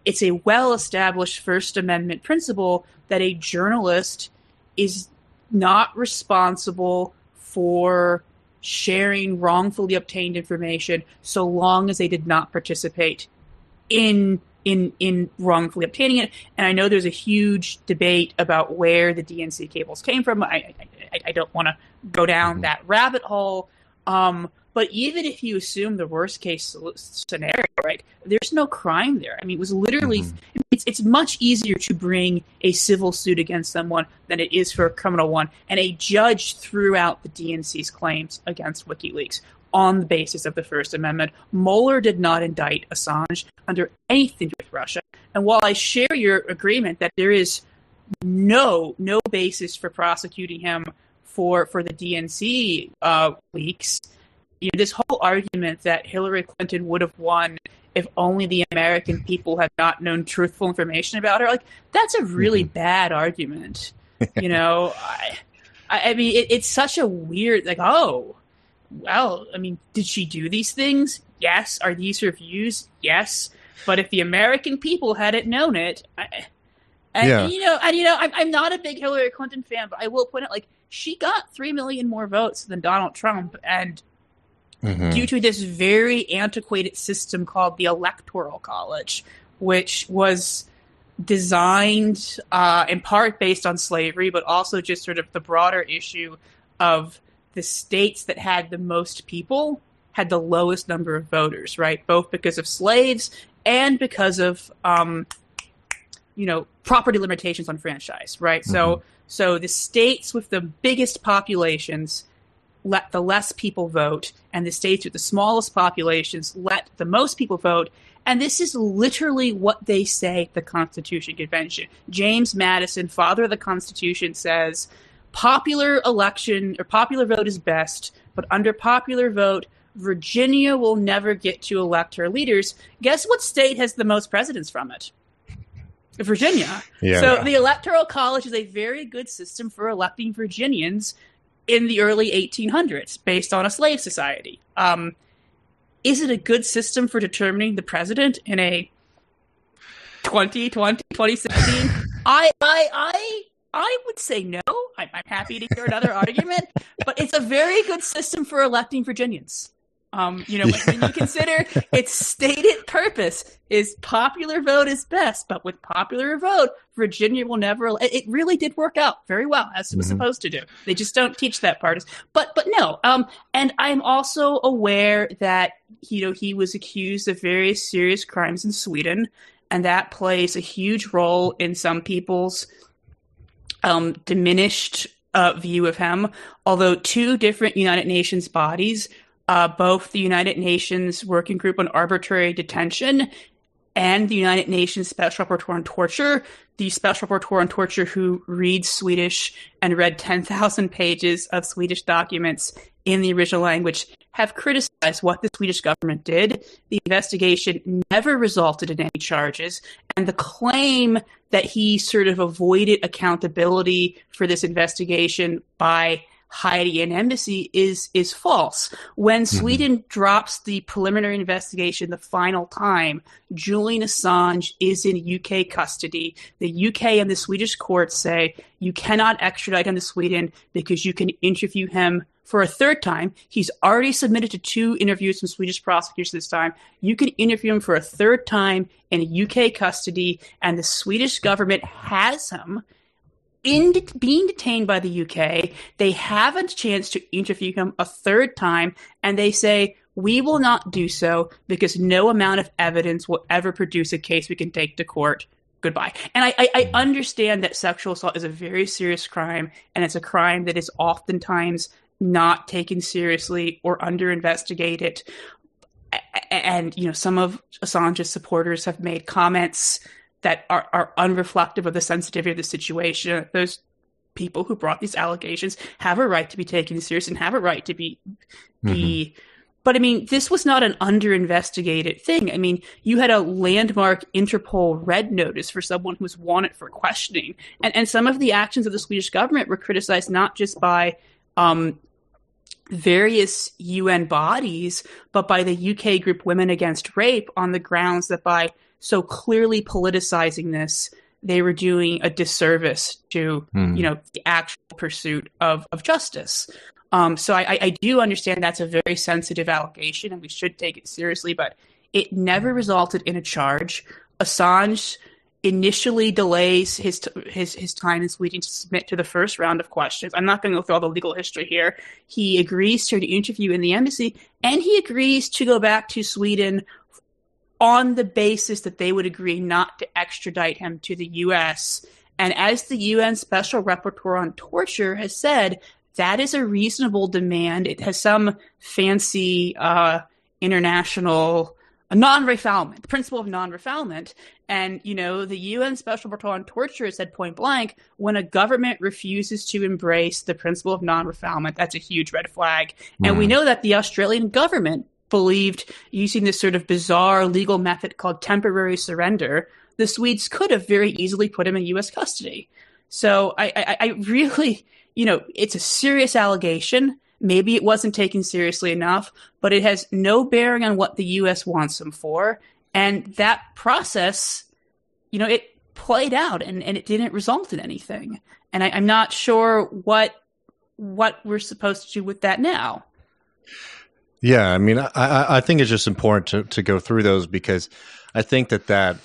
it's a well established First Amendment principle that a journalist is not responsible for sharing wrongfully obtained information so long as they did not participate in in in wrongfully obtaining it. And I know there's a huge debate about where the DNC cables came from. I I, I don't want to go down mm-hmm. that rabbit hole. Um, but even if you assume the worst case scenario, right, there's no crime there. I mean, it was literally, mm-hmm. it's, it's much easier to bring a civil suit against someone than it is for a criminal one. And a judge threw out the DNC's claims against WikiLeaks on the basis of the First Amendment. Mueller did not indict Assange under anything with Russia. And while I share your agreement that there is no no basis for prosecuting him for for the DNC uh, leaks, you know, this whole argument that Hillary Clinton would have won if only the American people had not known truthful information about her, like that's a really mm-hmm. bad argument. You know, I, I mean, it, it's such a weird, like, oh, well, I mean, did she do these things? Yes. Are these her views? Yes. But if the American people hadn't known it, I, and yeah. you know, and you know, I'm, I'm not a big Hillary Clinton fan, but I will point out, like, she got three million more votes than Donald Trump, and mm-hmm. due to this very antiquated system called the Electoral College, which was designed uh, in part based on slavery, but also just sort of the broader issue of the states that had the most people had the lowest number of voters, right? Both because of slaves and because of, um, you know, property limitations on franchise, right? Mm-hmm. So, so the states with the biggest populations let the less people vote, and the states with the smallest populations let the most people vote. And this is literally what they say at the Constitution Convention. James Madison, father of the Constitution, says popular election or popular vote is best, but under popular vote, Virginia will never get to elect her leaders. Guess what state has the most presidents from it? Virginia. Yeah. So the Electoral College is a very good system for electing Virginians in the early 1800s based on a slave society. Um, is it a good system for determining the president in a 2020, 2016? I, I, I, I would say no. I'm, I'm happy to hear another argument, but it's a very good system for electing Virginians. Um, you know, when, when, you consider its stated purpose is popular vote is best, but with popular vote, Virginia will never. It really did work out very well as it was mm-hmm. supposed to do. They just don't teach that part. But but no. Um, and I'm also aware that you know he was accused of various serious crimes in Sweden, and that plays a huge role in some people's um diminished uh, view of him. Although two different United Nations bodies uh, both the United Nations Working Group on Arbitrary Detention and the United Nations Special Rapporteur on Torture. The Special Rapporteur on Torture, who reads Swedish and read 10,000 pages of Swedish documents in the original language, have criticized what the Swedish government did. The investigation never resulted in any charges, and the claim that he sort of avoided accountability for this investigation by hiding an embassy is is false. When mm-hmm. Sweden drops the preliminary investigation the final time, Julian Assange is in UK custody. The UK and the Swedish courts say you cannot extradite him to Sweden because you can interview him for a third time. He's already submitted to two interviews from Swedish prosecutors this time. You can interview him for a third time in UK custody, and the Swedish government has him in de- being detained by the UK, they have a chance to interview him a third time, and they say, We will not do so because no amount of evidence will ever produce a case we can take to court. Goodbye. And I, I, I understand that sexual assault is a very serious crime, and it's a crime that is oftentimes not taken seriously or under investigated. And, you know, some of Assange's supporters have made comments that are, are unreflective of the sensitivity of the situation. Those people who brought these allegations have a right to be taken serious and have a right to be be mm-hmm. but I mean, this was not an under investigated thing. I mean, you had a landmark Interpol red notice for someone who was wanted for questioning. And and some of the actions of the Swedish government were criticized not just by um, various UN bodies, but by the UK group Women Against Rape on the grounds that by so clearly politicizing this, they were doing a disservice to mm. you know the actual pursuit of of justice. Um, so I, I do understand that's a very sensitive allegation, and we should take it seriously. But it never resulted in a charge. Assange initially delays his his his time in Sweden to submit to the first round of questions. I'm not going to go through all the legal history here. He agrees to an interview in the embassy, and he agrees to go back to Sweden on the basis that they would agree not to extradite him to the U.S. And as the UN Special Rapporteur on Torture has said, that is a reasonable demand. It has some fancy uh, international non-refoulement, the principle of non-refoulement. And, you know, the UN Special Rapporteur on Torture said point blank, when a government refuses to embrace the principle of non-refoulement, that's a huge red flag. Mm. And we hmm. know that the Australian government believed using this sort of bizarre legal method called temporary surrender, the Swedes could have very easily put him in U.S. custody. So I, I, I really, you know, it's a serious allegation. Maybe it wasn't taken seriously enough, but it has no bearing on what the U.S. wants him for. And that process, you know, it played out and, and it didn't result in anything. And I, I'm not sure what what we're supposed to do with that now. Yeah, I mean, I, I think it's just important to, to go through those because I think that that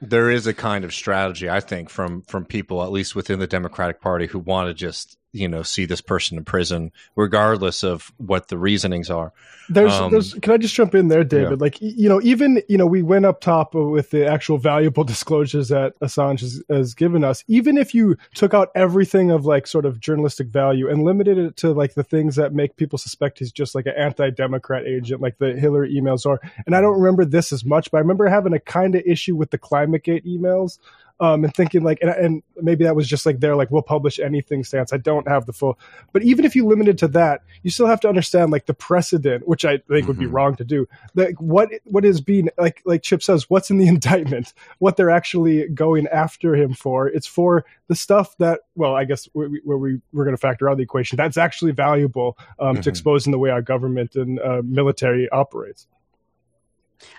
there is a kind of strategy, I think, from from people at least within the Democratic Party who want to just you know see this person in prison regardless of what the reasonings are. There's, um, there's can i just jump in there david? Yeah. like you know even you know we went up top with the actual valuable disclosures that assange has, has given us. Even if you took out everything of like sort of journalistic value and limited it to like the things that make people suspect he's just like an anti-democrat agent like the hillary emails are. And i don't remember this as much but i remember having a kind of issue with the climategate emails um, and thinking like, and, and, maybe that was just like they're like we'll publish anything stance. I don't have the full, but even if you limit it to that, you still have to understand like the precedent, which I think mm-hmm. would be mm-hmm. wrong to do. Like what what is being like like Chip says, what's in the indictment, what they're actually going after him for. It's for the stuff that, well, I guess where we, we we're going to factor out the equation that's actually valuable um, mm-hmm. to exposing the way our government and uh, military operates.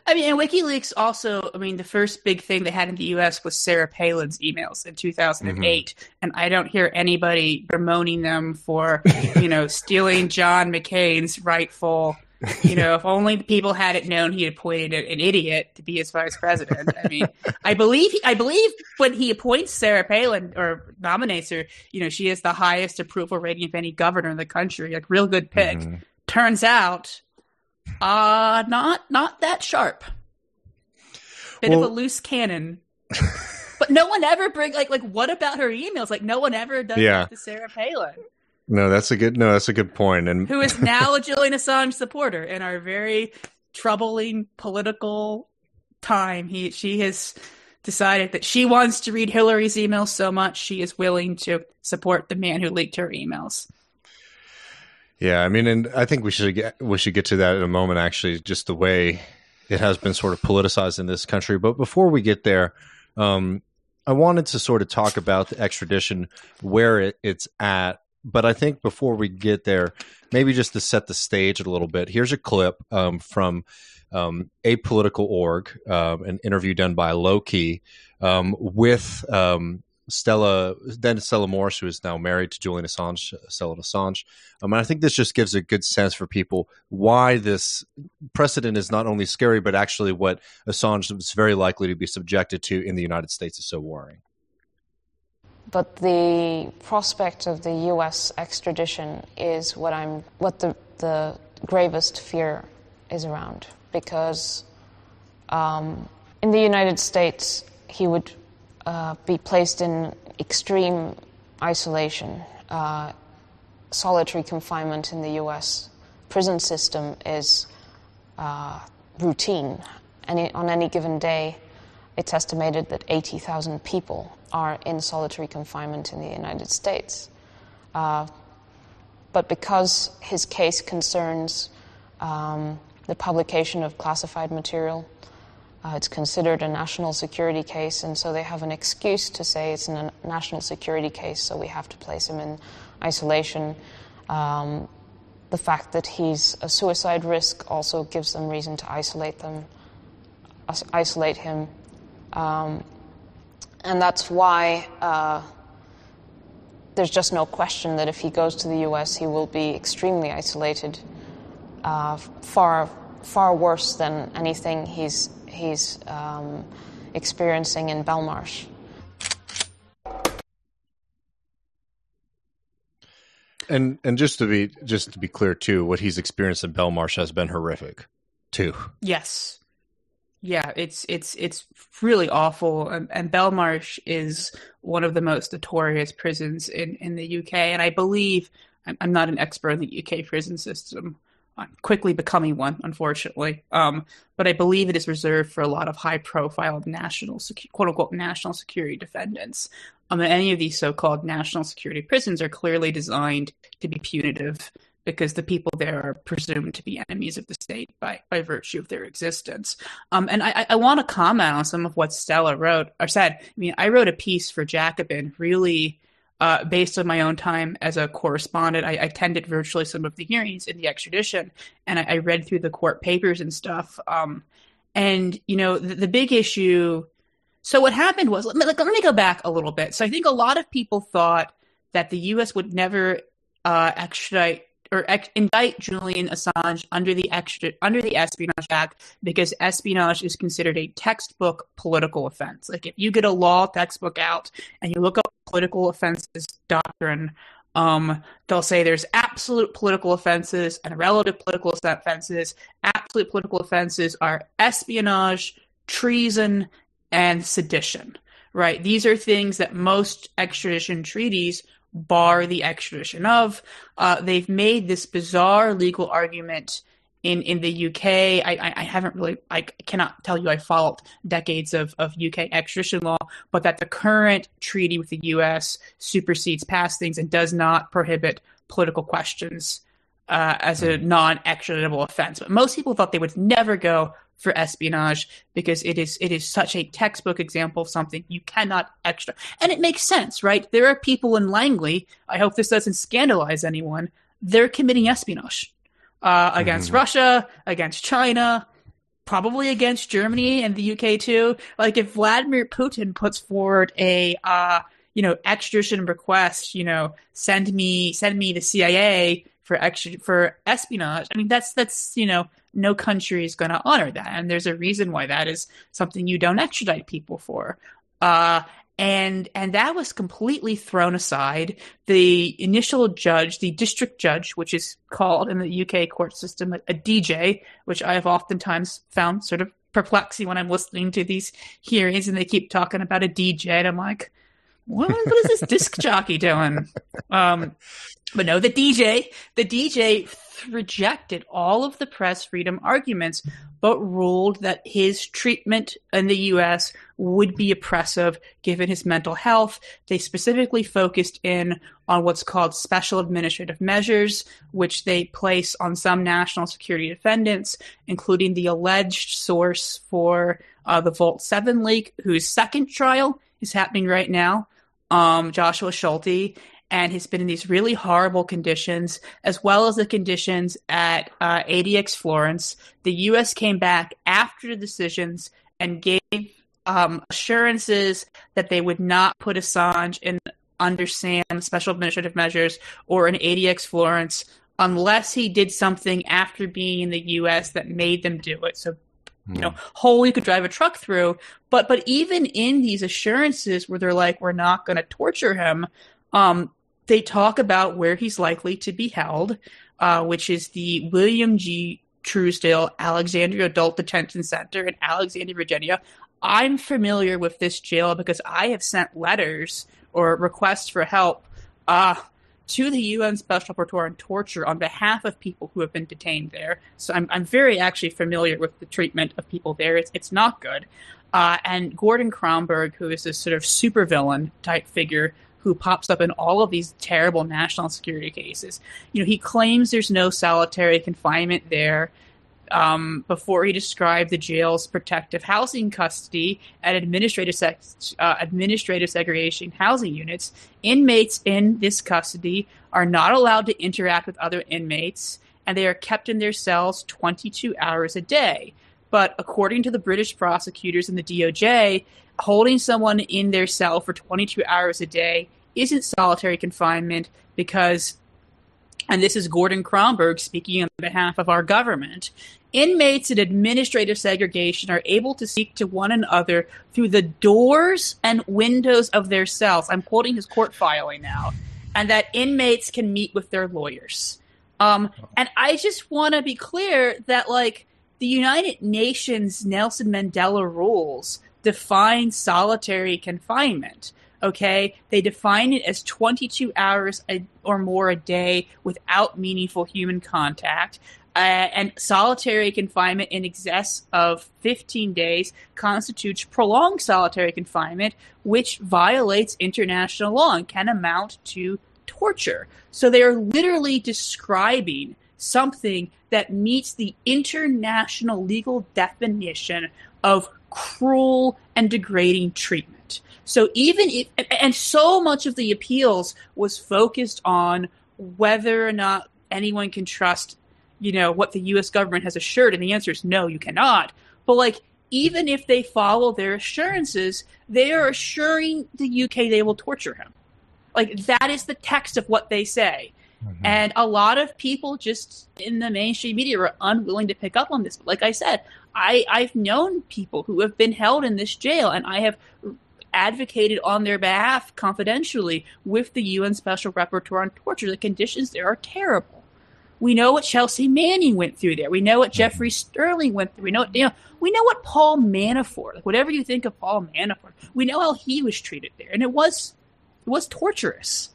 I mean, and WikiLeaks also, I mean, the first big thing they had in the US was Sarah Palin's emails in 2008. Mm-hmm. And I don't hear anybody bemoaning them for, you know, stealing John McCain's rightful, you know, if only the people had it known he appointed an idiot to be his vice president. I mean, I believe, I believe when he appoints Sarah Palin or nominates her, you know, she has the highest approval rating of any governor in the country, like real good pick. Mm-hmm. Turns out uh not not that sharp. Bit well, of a loose cannon. but no one ever bring like like what about her emails? Like no one ever does yeah. that to Sarah Palin. No, that's a good no, that's a good point. And who is now a Julian Assange supporter in our very troubling political time. He she has decided that she wants to read Hillary's emails so much she is willing to support the man who leaked her emails. Yeah, I mean, and I think we should get we should get to that in a moment. Actually, just the way it has been sort of politicized in this country. But before we get there, um, I wanted to sort of talk about the extradition where it, it's at. But I think before we get there, maybe just to set the stage a little bit. Here's a clip um, from um, Apolitical Org, um, an interview done by Loki um, with um, Stella, then Stella Moris, who is now married to Julian Assange, Stella Assange. Um, and I think this just gives a good sense for people why this precedent is not only scary, but actually what Assange is very likely to be subjected to in the United States is so worrying. But the prospect of the U.S. extradition is what I'm, what the, the gravest fear is around, because um, in the United States, he would uh, be placed in extreme isolation, uh, solitary confinement in the U.S. prison system is uh, routine. Any, on any given day, it's estimated that 80,000 people are in solitary confinement in the United States. Uh, but because his case concerns um, the publication of classified material, uh, it's considered a national security case, and so they have an excuse to say it's a national security case, so we have to place him in isolation. Um, the fact that he's a suicide risk also gives them reason to isolate them, isolate him, um, and that's why uh, there's just no question that if he goes to the U.S., he will be extremely isolated, uh, far far worse than anything he's he's um, experiencing in Belmarsh. And and just to be just to be clear too, what he's experienced in Belmarsh has been horrific, too. Yes, yeah, it's it's it's really awful. And, and Belmarsh is one of the most notorious prisons in in the UK, and I believe I'm, I'm not an expert in the UK prison system, quickly becoming one, unfortunately. Um, but I believe it is reserved for a lot of high-profile national, quote-unquote, national security defendants. Um, any of these so-called national security prisons are clearly designed to be punitive because the people there are presumed to be enemies of the state by, by virtue of their existence. Um, and I, I want to comment on some of what Stella wrote or said. I mean, I wrote a piece for Jacobin really uh, based on my own time as a correspondent, I, I, attended virtually some of the hearings in the extradition, and I, I read through the court papers and stuff. Um, and you know, the, the, big issue. So what happened was, let me, let me go back a little bit. So I think a lot of people thought that the U.S. would never uh, extradite or ex- indict Julian Assange under the extra under the Espionage Act because espionage is considered a textbook political offense. Like if you get a law textbook out and you look up political offenses doctrine, um, they'll say there's absolute political offenses and relative political offenses. Absolute political offenses are espionage, treason, and sedition. Right? These are things that most extradition treaties bar the extradition of. Uh, they've made this bizarre legal argument in, in the UK. I, I haven't really, I cannot tell you I followed decades of, of UK extradition law, but that the current treaty with the US supersedes past things and does not prohibit political questions uh, as a non extraditable offense. But most people thought they would never go for espionage because it is it is such a textbook example of something you cannot extra and it makes sense right there are people in langley i hope this doesn't scandalize anyone they're committing espionage uh, against mm-hmm. russia against china probably against germany and the uk too like if vladimir putin puts forward a uh, you know extradition request you know send me send me the cia for extra for espionage i mean that's that's you know no country is going to honor that. And there's a reason why that is something you don't extradite people for. Uh, and and that was completely thrown aside. The initial judge, the district judge, which is called in the UK court system a, a DJ, which I have oftentimes found sort of perplexing when I'm listening to these hearings, and they keep talking about a DJ, and I'm like, what, what is this disc jockey doing? Um, but no, the DJ, the DJ rejected all of the press freedom arguments, but ruled that his treatment in the U.S. would be oppressive given his mental health. They specifically focused in on what's called special administrative measures, which they place on some national security defendants, including the alleged source for uh, the Vault 7 leak, whose second trial is happening right now, um, Joshua Schulte and he's been in these really horrible conditions, as well as the conditions at uh, ADX Florence. The U.S. came back after the decisions and gave um, assurances that they would not put Assange in under SAM special administrative measures or in ADX Florence unless he did something after being in the U.S. that made them do it. So you know, hole you could drive a truck through. But but even in these assurances where they're like, we're not going to torture him, um, they talk about where he's likely to be held, uh, which is the William G. Truesdale Alexandria Adult Detention Center in Alexandria, Virginia. I'm familiar with this jail because I have sent letters or requests for help uh, to the UN Special Rapporteur on Torture on behalf of people who have been detained there. So I'm, I'm very actually familiar with the treatment of people there. It's, it's not good. Uh, and Gordon Kromberg, who is this sort of supervillain type figure who pops up in all of these terrible national security cases. You know, he claims there's no solitary confinement there. Um, before he described the jail's protective housing custody and administrative sex, uh, administrative segregation housing units, inmates in this custody are not allowed to interact with other inmates, and they are kept in their cells 22 hours a day. But according to the British prosecutors and the DOJ, holding someone in their cell for 22 hours a day isn't solitary confinement because, and this is Gordon Kromberg speaking on behalf of our government, inmates in administrative segregation are able to speak to one another through the doors and windows of their cells. I'm quoting his court filing now. And that inmates can meet with their lawyers. Um, and I just want to be clear that, like, the United Nations Nelson Mandela rules define solitary confinement. Okay, they define it as 22 hours a, or more a day without meaningful human contact. Uh, and solitary confinement in excess of 15 days constitutes prolonged solitary confinement, which violates international law and can amount to torture. So they are literally describing something that meets the international legal definition of cruel and degrading treatment. So even if, and so much of the appeals was focused on whether or not anyone can trust, you know, what the U.S. government has assured, and the answer is no, you cannot. But like, even if they follow their assurances, they are assuring the UK they will torture him. Like that is the text of what they say. Mm-hmm. And a lot of people just in the mainstream media were unwilling to pick up on this. But like I said, I, I've known people who have been held in this jail, and I have advocated on their behalf confidentially with the UN Special Rapporteur on Torture. The conditions there are terrible. We know what Chelsea Manning went through there. We know what Jeffrey Sterling went through. We know, you know, we know what Paul Manafort. Like whatever you think of Paul Manafort, we know how he was treated there, and it was it was torturous.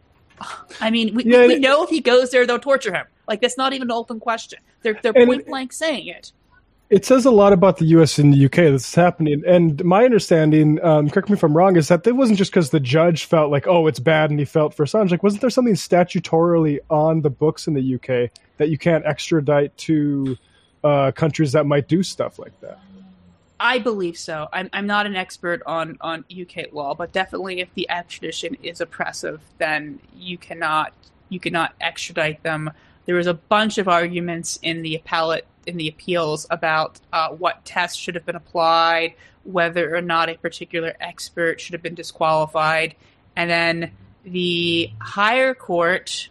I mean, we, yeah, we know if he goes there, they'll torture him. Like that's not even an open question. They're they're point blank saying it. It says a lot about the U.S. and the U.K. that's happening. And my understanding, um, correct me if I'm wrong, is that it wasn't just because the judge felt like, oh, it's bad, and he felt for Assange. Like, wasn't there something statutorily on the books in the U.K. that you can't extradite to uh, countries that might do stuff like that? I believe so. I'm, I'm not an expert on, on UK law, but definitely if the extradition is oppressive, then you cannot you cannot extradite them. There was a bunch of arguments in the appellate in the appeals about uh, what tests should have been applied, whether or not a particular expert should have been disqualified, and then the higher court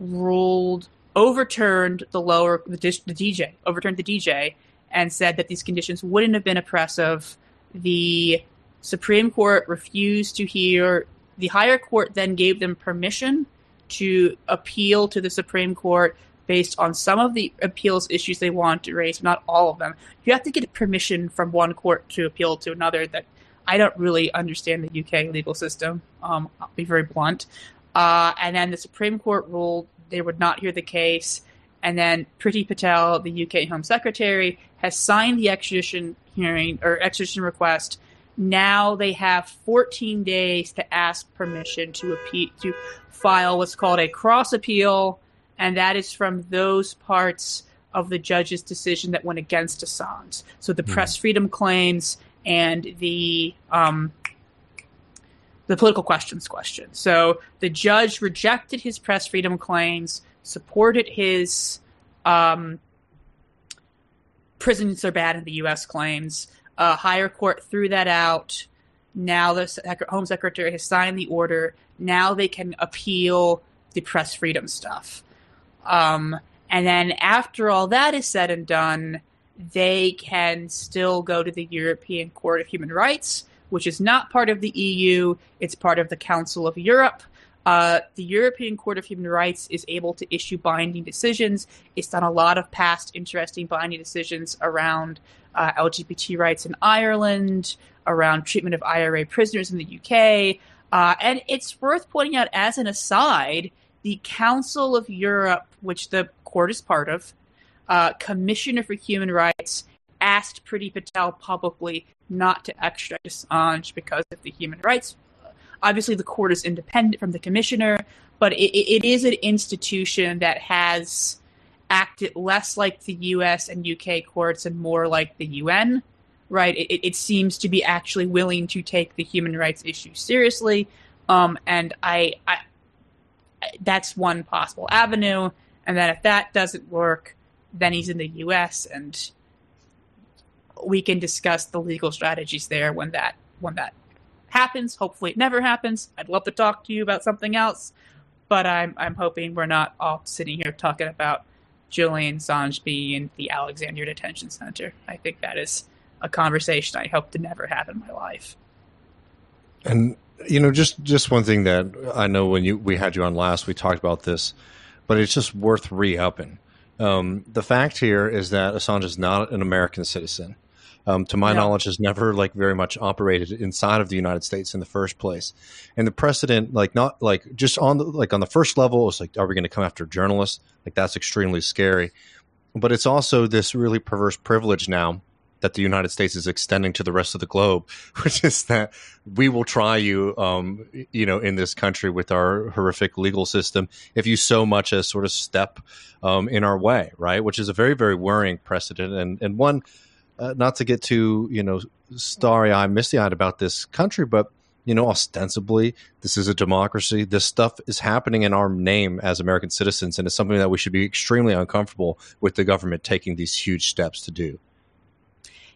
ruled overturned the lower the, the DJ overturned the DJ and said that these conditions wouldn't have been oppressive. The Supreme Court refused to hear. The higher court then gave them permission to appeal to the Supreme Court based on some of the appeals issues they want to raise, not all of them. You have to get permission from one court to appeal to another. That I don't really understand the UK legal system. Um, I'll be very blunt. Uh, and then the Supreme Court ruled they would not hear the case. And then Priti Patel, the UK Home Secretary, has signed the extradition hearing or extradition request. Now they have 14 days to ask permission to appeal, to file what's called a cross appeal, and that is from those parts of the judge's decision that went against Assange. So the mm press freedom claims and the um, the political questions question. So the judge rejected his press freedom claims, supported his um, prisons are bad in the U.S. claims. Uh, higher court threw that out. Now the Home Secretary has signed the order. Now they can appeal the press freedom stuff. Um, and then after all that is said and done, they can still go to the European Court of Human Rights, which is not part of the EU. It's part of the Council of Europe. Uh, the European Court of Human Rights is able to issue binding decisions. It's done a lot of past interesting binding decisions around uh, LGBT rights in Ireland, around treatment of IRA prisoners in the UK. Uh, and it's worth pointing out, as an aside, the Council of Europe, which the court is part of, uh, Commissioner for Human Rights, asked Priti Patel publicly not to extradite Assange because of the human rights Obviously, the court is independent from the commissioner, but it, it is an institution that has acted less like the U.S. and U.K. courts and more like the UN. Right? It, it seems to be actually willing to take the human rights issue seriously, um, and I, I, that's one possible avenue. And then if that doesn't work, then he's in the U.S. and we can discuss the legal strategies there when that when that happens. Hopefully, it never happens. I'd love to talk to you about something else, but I'm I'm hoping we're not all sitting here talking about Julian Assange being in the Alexandria Detention Center. I think that is a conversation I hope to never have in my life. And you know, just just one thing that I know when you we had you on last, we talked about this, but it's just worth re-upping. Um, the fact here is that Assange is not an American citizen um, to my yeah. knowledge, has never like very much operated inside of the United States in the first place. And the precedent, like not like just on the like on the first level, it's like, are we going to come after journalists? Like that's extremely scary. But it's also this really perverse privilege now that the United States is extending to the rest of the globe, which is that we will try you, um, you know, in this country with our horrific legal system if you so much as sort of step um, in our way, right? Which is a very, very worrying precedent and and one uh, not to get too you know starry eyed, misty eyed about this country, but you know, ostensibly this is a democracy. This stuff is happening in our name as American citizens, and it's something that we should be extremely uncomfortable with the government taking these huge steps to do.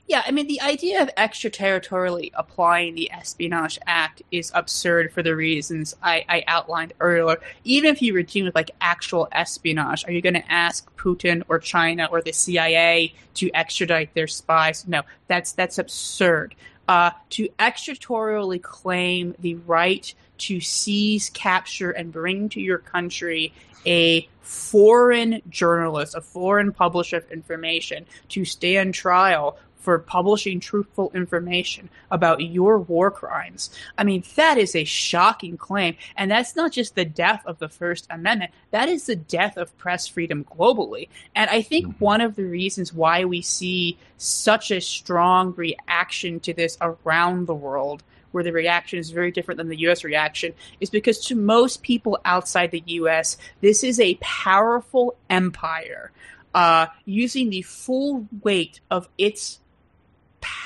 Yeah, I mean, the idea of extraterritorially applying the Espionage Act is absurd for the reasons I, I outlined earlier. Even if you were dealing with like actual espionage, are you going to ask Putin or China or the CIA to extradite their spies? No, that's that's absurd. Uh, to extraterritorially claim the right to seize, capture, and bring to your country a foreign journalist, a foreign publisher of information to stand trial for publishing truthful information about your war crimes. I mean, that is a shocking claim. And that's not just the death of the First Amendment, that is the death of press freedom globally. And I think mm-hmm. one of the reasons why we see such a strong reaction to this around the world where the reaction is very different than the US reaction is because to most people outside the US, this is a powerful empire uh, using the full weight of its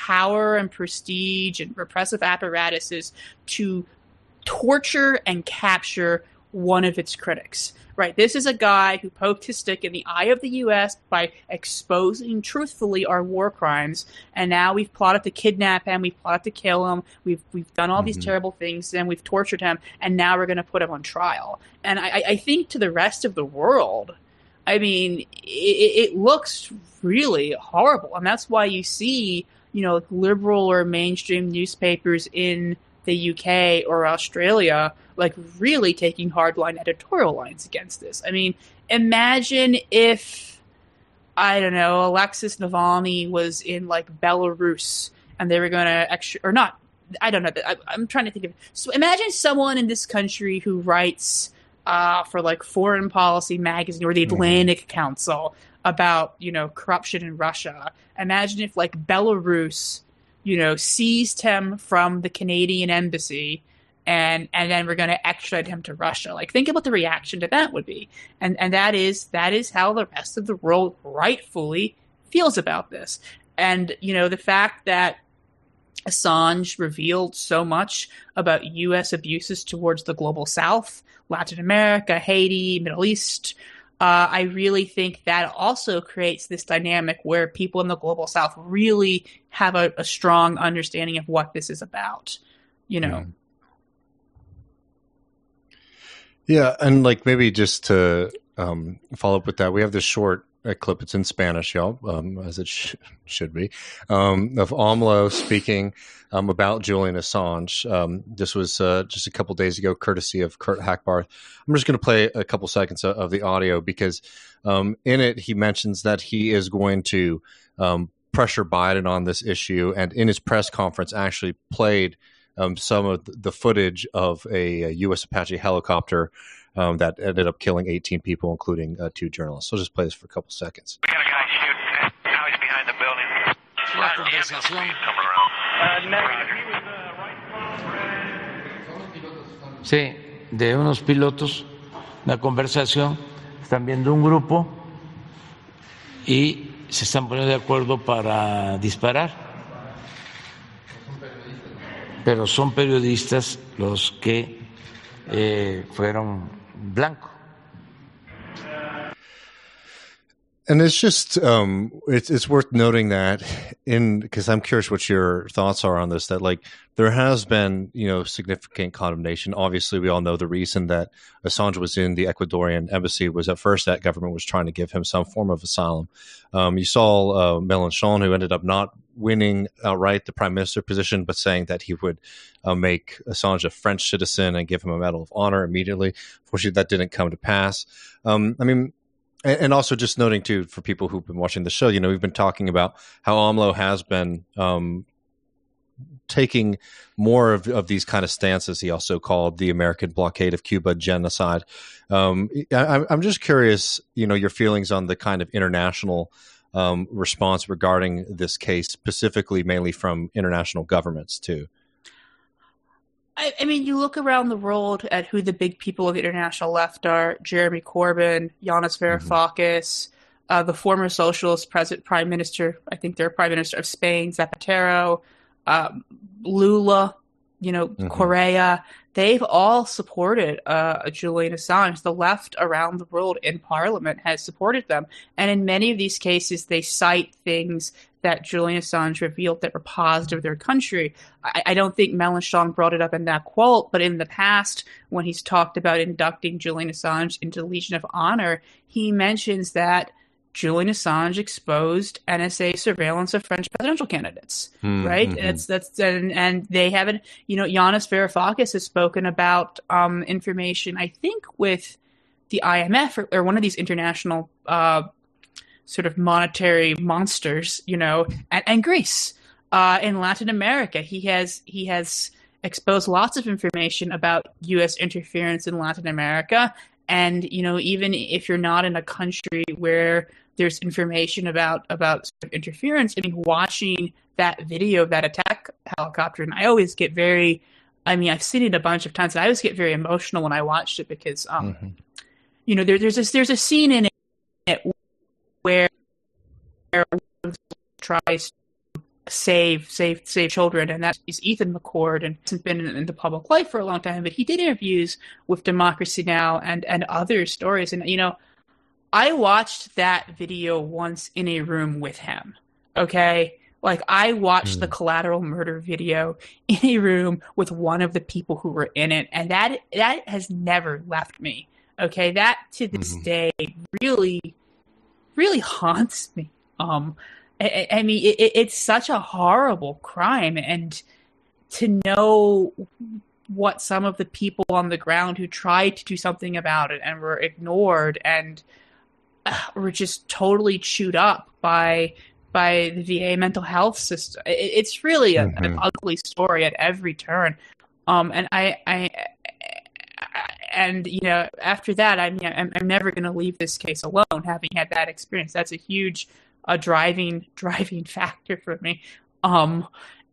power and prestige and repressive apparatuses to torture and capture one of its critics. Right, this is a guy who poked his stick in the eye of the U.S. by exposing truthfully our war crimes, and now we've plotted to kidnap him, we've plotted to kill him, we've we've done all mm-hmm. these terrible things, and we've tortured him, and now we're going to put him on trial. And I, I think to the rest of the world, I mean, it, it looks really horrible, and that's why you see you know, liberal or mainstream newspapers in the UK or Australia, like really taking hardline editorial lines against this. I mean, imagine if I don't know, Alexis Navalny was in like Belarus and they were going to extra or not. I don't know. I, am trying to think of. So imagine someone in this country who writes uh, for like Foreign Policy magazine or the mm-hmm. Atlantic mm-hmm. Council about you know corruption in Russia. Imagine if like Belarus, you know, seized him from the Canadian embassy and and then we're going to extradite him to Russia. Like think about the reaction to that would be. And and that is that is how the rest of the world rightfully feels about this. And you know, the fact that Assange revealed so much about US abuses towards the global south, Latin America, Haiti, Middle East, uh, I really think that also creates this dynamic where people in the global south really have a, a strong understanding of what this is about. You know. Yeah, and like maybe just to um, follow up with that, we have this short clip. It's in Spanish, y'all, um, as it sh- should be, um, of AMLO speaking um, about Julian Assange. Um, this was uh, just a couple days ago, courtesy of Kurt Hackbarth. I'm just going to play a couple seconds of, of the audio because um, in it he mentions that he is going to um, pressure Biden on this issue, and in his press conference, actually played some of the footage of a, a U.S. Apache helicopter. Um, that ended up killing 18 people, including uh, two journalists. So I'll just play this for a couple seconds. We got a guy shooting. Now he's behind the building. Sí, de unos pilotos, la conversación, están viendo un grupo y se están poniendo de acuerdo para disparar. Pero son periodistas los que eh, fueron blancos. And it's just um, it's it's worth noting that in because I'm curious what your thoughts are on this. That like there has been you know significant condemnation. Obviously, we all know the reason that Assange was in the Ecuadorian embassy was at first that government was trying to give him some form of asylum. Um, you saw uh, Mélenchon, who ended up not winning outright the prime minister position, but saying that he would uh, make Assange a French citizen and give him a Medal of Honor immediately. Fortunately, that didn't come to pass. Um, I mean, and, also just noting too for people who've been watching the show, you know, we've been talking about how AMLO has been um, taking more of, of these kind of stances. He also called the American blockade of Cuba genocide. Um, I, am just curious, you know, your feelings on the kind of international um, response regarding this case, specifically, mainly from international governments too. I, I, mean, you look around the world at who the big people of the international left are: Jeremy Corbyn, Yanis mm-hmm. Varoufakis, mm-hmm. uh, the former socialist president, prime minister. I think they're prime minister of Spain, Zapatero, um, Lula. You know, mm-hmm. Correa. They've all supported uh, Julian Assange. The left around the world in Parliament has supported them, and in many of these cases, they cite things that Julian Assange revealed that were positive of their country. I, I, don't think Mélenchon brought it up in that quote, but in the past, when he's talked about inducting Julian Assange into the Legion of Honor, he mentions that Julian Assange exposed NSA surveillance of French presidential candidates, mm-hmm. right? That's that's and, and they haven't, you know, Yanis Varoufakis has spoken about um, information. I think with the IMF or, or one of these international uh, sort of monetary monsters, you know, and, and Greece uh, in Latin America. He has he has exposed lots of information about U.S. interference in Latin America, and you know, even if you're not in a country where there's information about about interference. I mean, watching that video of that attack helicopter, and I always get very. I mean, I've seen it a bunch of times, and I always get very emotional when I watched it because, um, mm-hmm. you know, there, there's this, there's a scene in it where, where tries to save save save children, and that is Ethan McCord, and hasn't been in, in the public life for a long time, but he did interviews with Democracy Now and and other stories, and you know, I watched that video once in a room with him. Okay. Like I watched mm. the hmm. collateral murder video in a room with one of the people who were in it, and that that has never left me. Okay, that to this mm-hmm. day really, really haunts me. Um, I, I mean, it, it's such a horrible crime, and to know what some of the people on the ground who tried to do something about it and were ignored and were just totally chewed up by by the VA mental health system. it's really a, mm-hmm. an ugly story at every turn. Um, and I, I, and you know, after that, I mean, I'm, I'm never going to leave this case alone. Having had that experience, that's a huge, a driving, driving factor for me. Um,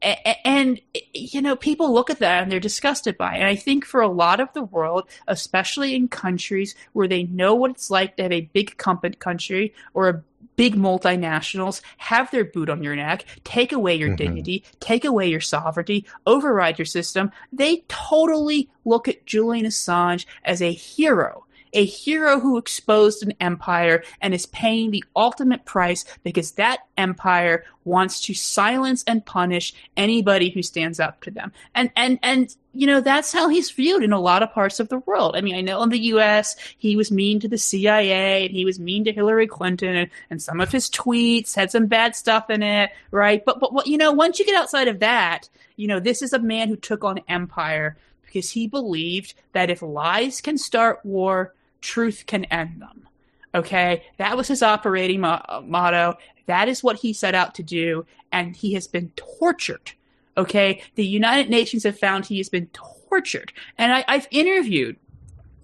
and you know people look at that and they're disgusted by it and i think for a lot of the world especially in countries where they know what it's like to have a big company country or a big multinationals have their boot on your neck take away your mm-hmm. dignity take away your sovereignty override your system they totally look at julian assange as a hero a hero who exposed an empire and is paying the ultimate price because that empire wants to silence and punish anybody who stands up to them. And and and you know that's how he's viewed in a lot of parts of the world. I mean, I know in the U.S. he was mean to the CIA and he was mean to Hillary Clinton, and, and some of his tweets had some bad stuff in it, right? But but you know, once you get outside of that, you know, this is a man who took on empire because he believed that if lies can start war, truth can end them. Okay, that was his operating mo- motto. That is what he set out to do, and he has been tortured. Okay, the United Nations have found he has been tortured, and I, I've interviewed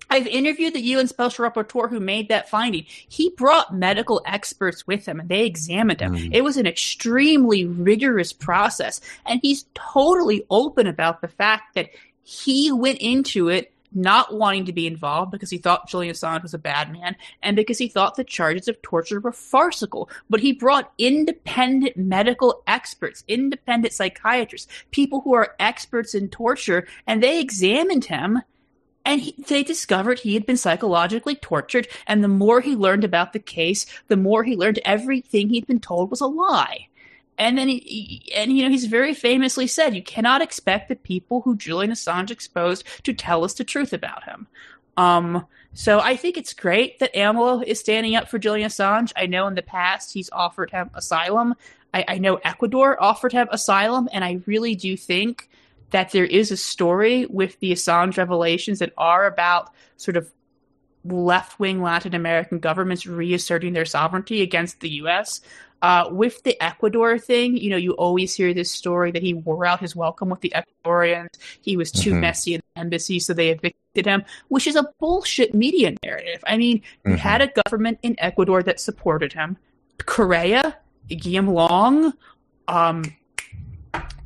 I've interviewed the UN Special Rapporteur who made that finding. He brought medical experts with him and they examined him. Mm. It was an extremely rigorous process. And he's totally open about the fact that he went into it not wanting to be involved because he thought Julian Assange was a bad man and because he thought the charges of torture were farcical. But he brought independent medical experts, independent psychiatrists, people who are experts in torture, and they examined him and he, they discovered he had been psychologically tortured. And the more he learned about the case, the more he learned everything he'd been told was a lie. And then he, and you know, he's very famously said, you cannot expect the people who Julian Assange exposed to tell us the truth about him. Um, so I think it's great that AMLO is standing up for Julian Assange. I know in the past he's offered him asylum. I, I know Ecuador offered him asylum, and I really do think that there is a story with the Assange revelations that are about sort of left wing Latin American governments reasserting their sovereignty against the U.S. Uh, with the Ecuador thing, you know, you always hear this story that he wore out his welcome with the Ecuadorians. He was too mm-hmm. messy in the embassy, so they evicted him, which is a bullshit media narrative. I mean, mm-hmm. you had a government in Ecuador that supported him. Correa, Guillaume Long, um,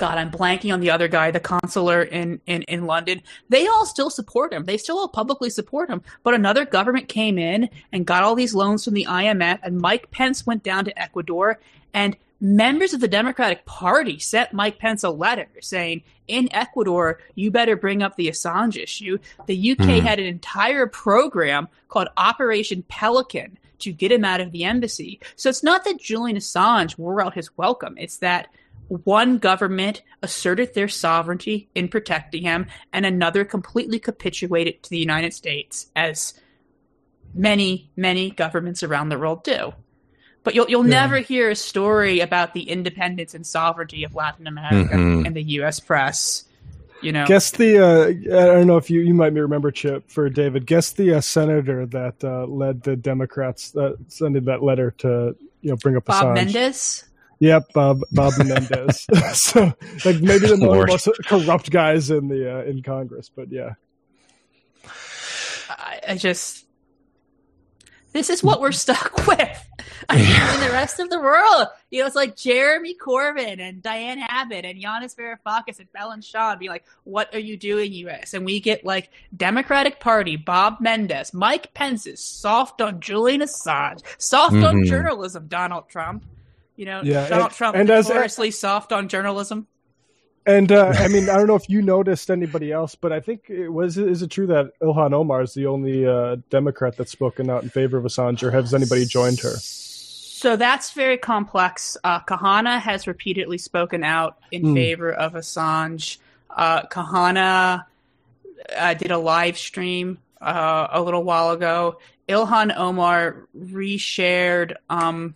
God, I'm blanking on the other guy, the consular in, in, in London. They all still support him. They still all publicly support him. But another government came in and got all these loans from the IMF, and Mike Pence went down to Ecuador and members of the Democratic Party sent Mike Pence a letter saying, in Ecuador, you better bring up the Assange issue. The UK mm. had an entire program called Operation Pelican to get him out of the embassy. So it's not that Julian Assange wore out his welcome. It's that one government asserted their sovereignty in protecting him and another completely capitulated to the United States as many, many governments around the world do. But you'll you'll yeah. never hear a story about the independence and sovereignty of Latin America mm-hmm. in the U.S. press. You know, guess the uh, I don't know if you you might remember Chip for David. Guess the uh, senator that uh, led the Democrats uh, sending that letter to you know bring up Bob Assange. Menendez. Yep, Bob Bob Menendez. so like maybe the most corrupt guys in the uh, in Congress, but yeah. I, I just this is what we're stuck with. I mean, in the rest of the world, you know, it's like Jeremy Corbyn and Diane Abbott and Yanis Varoufakis and Mélenchon be like, "What are you doing, U.S.?" And we get like Democratic Party, Bob Menendez, Mike Pence is soft on Julian Assange, soft mm-hmm. on journalism, Donald Trump. You know, yeah, Donald and, Trump and notoriously as, soft on journalism. And uh, I mean, I don't know if you noticed anybody else, but I think it was is it true that Ilhan Omar is the only uh, Democrat that's spoken out in favor of Assange, or has anybody joined her? So that's very complex. Uh, Khanna has repeatedly spoken out in mm. favor of Assange. Uh, Khanna uh, did a live stream uh, a little while ago. Ilhan Omar reshared um,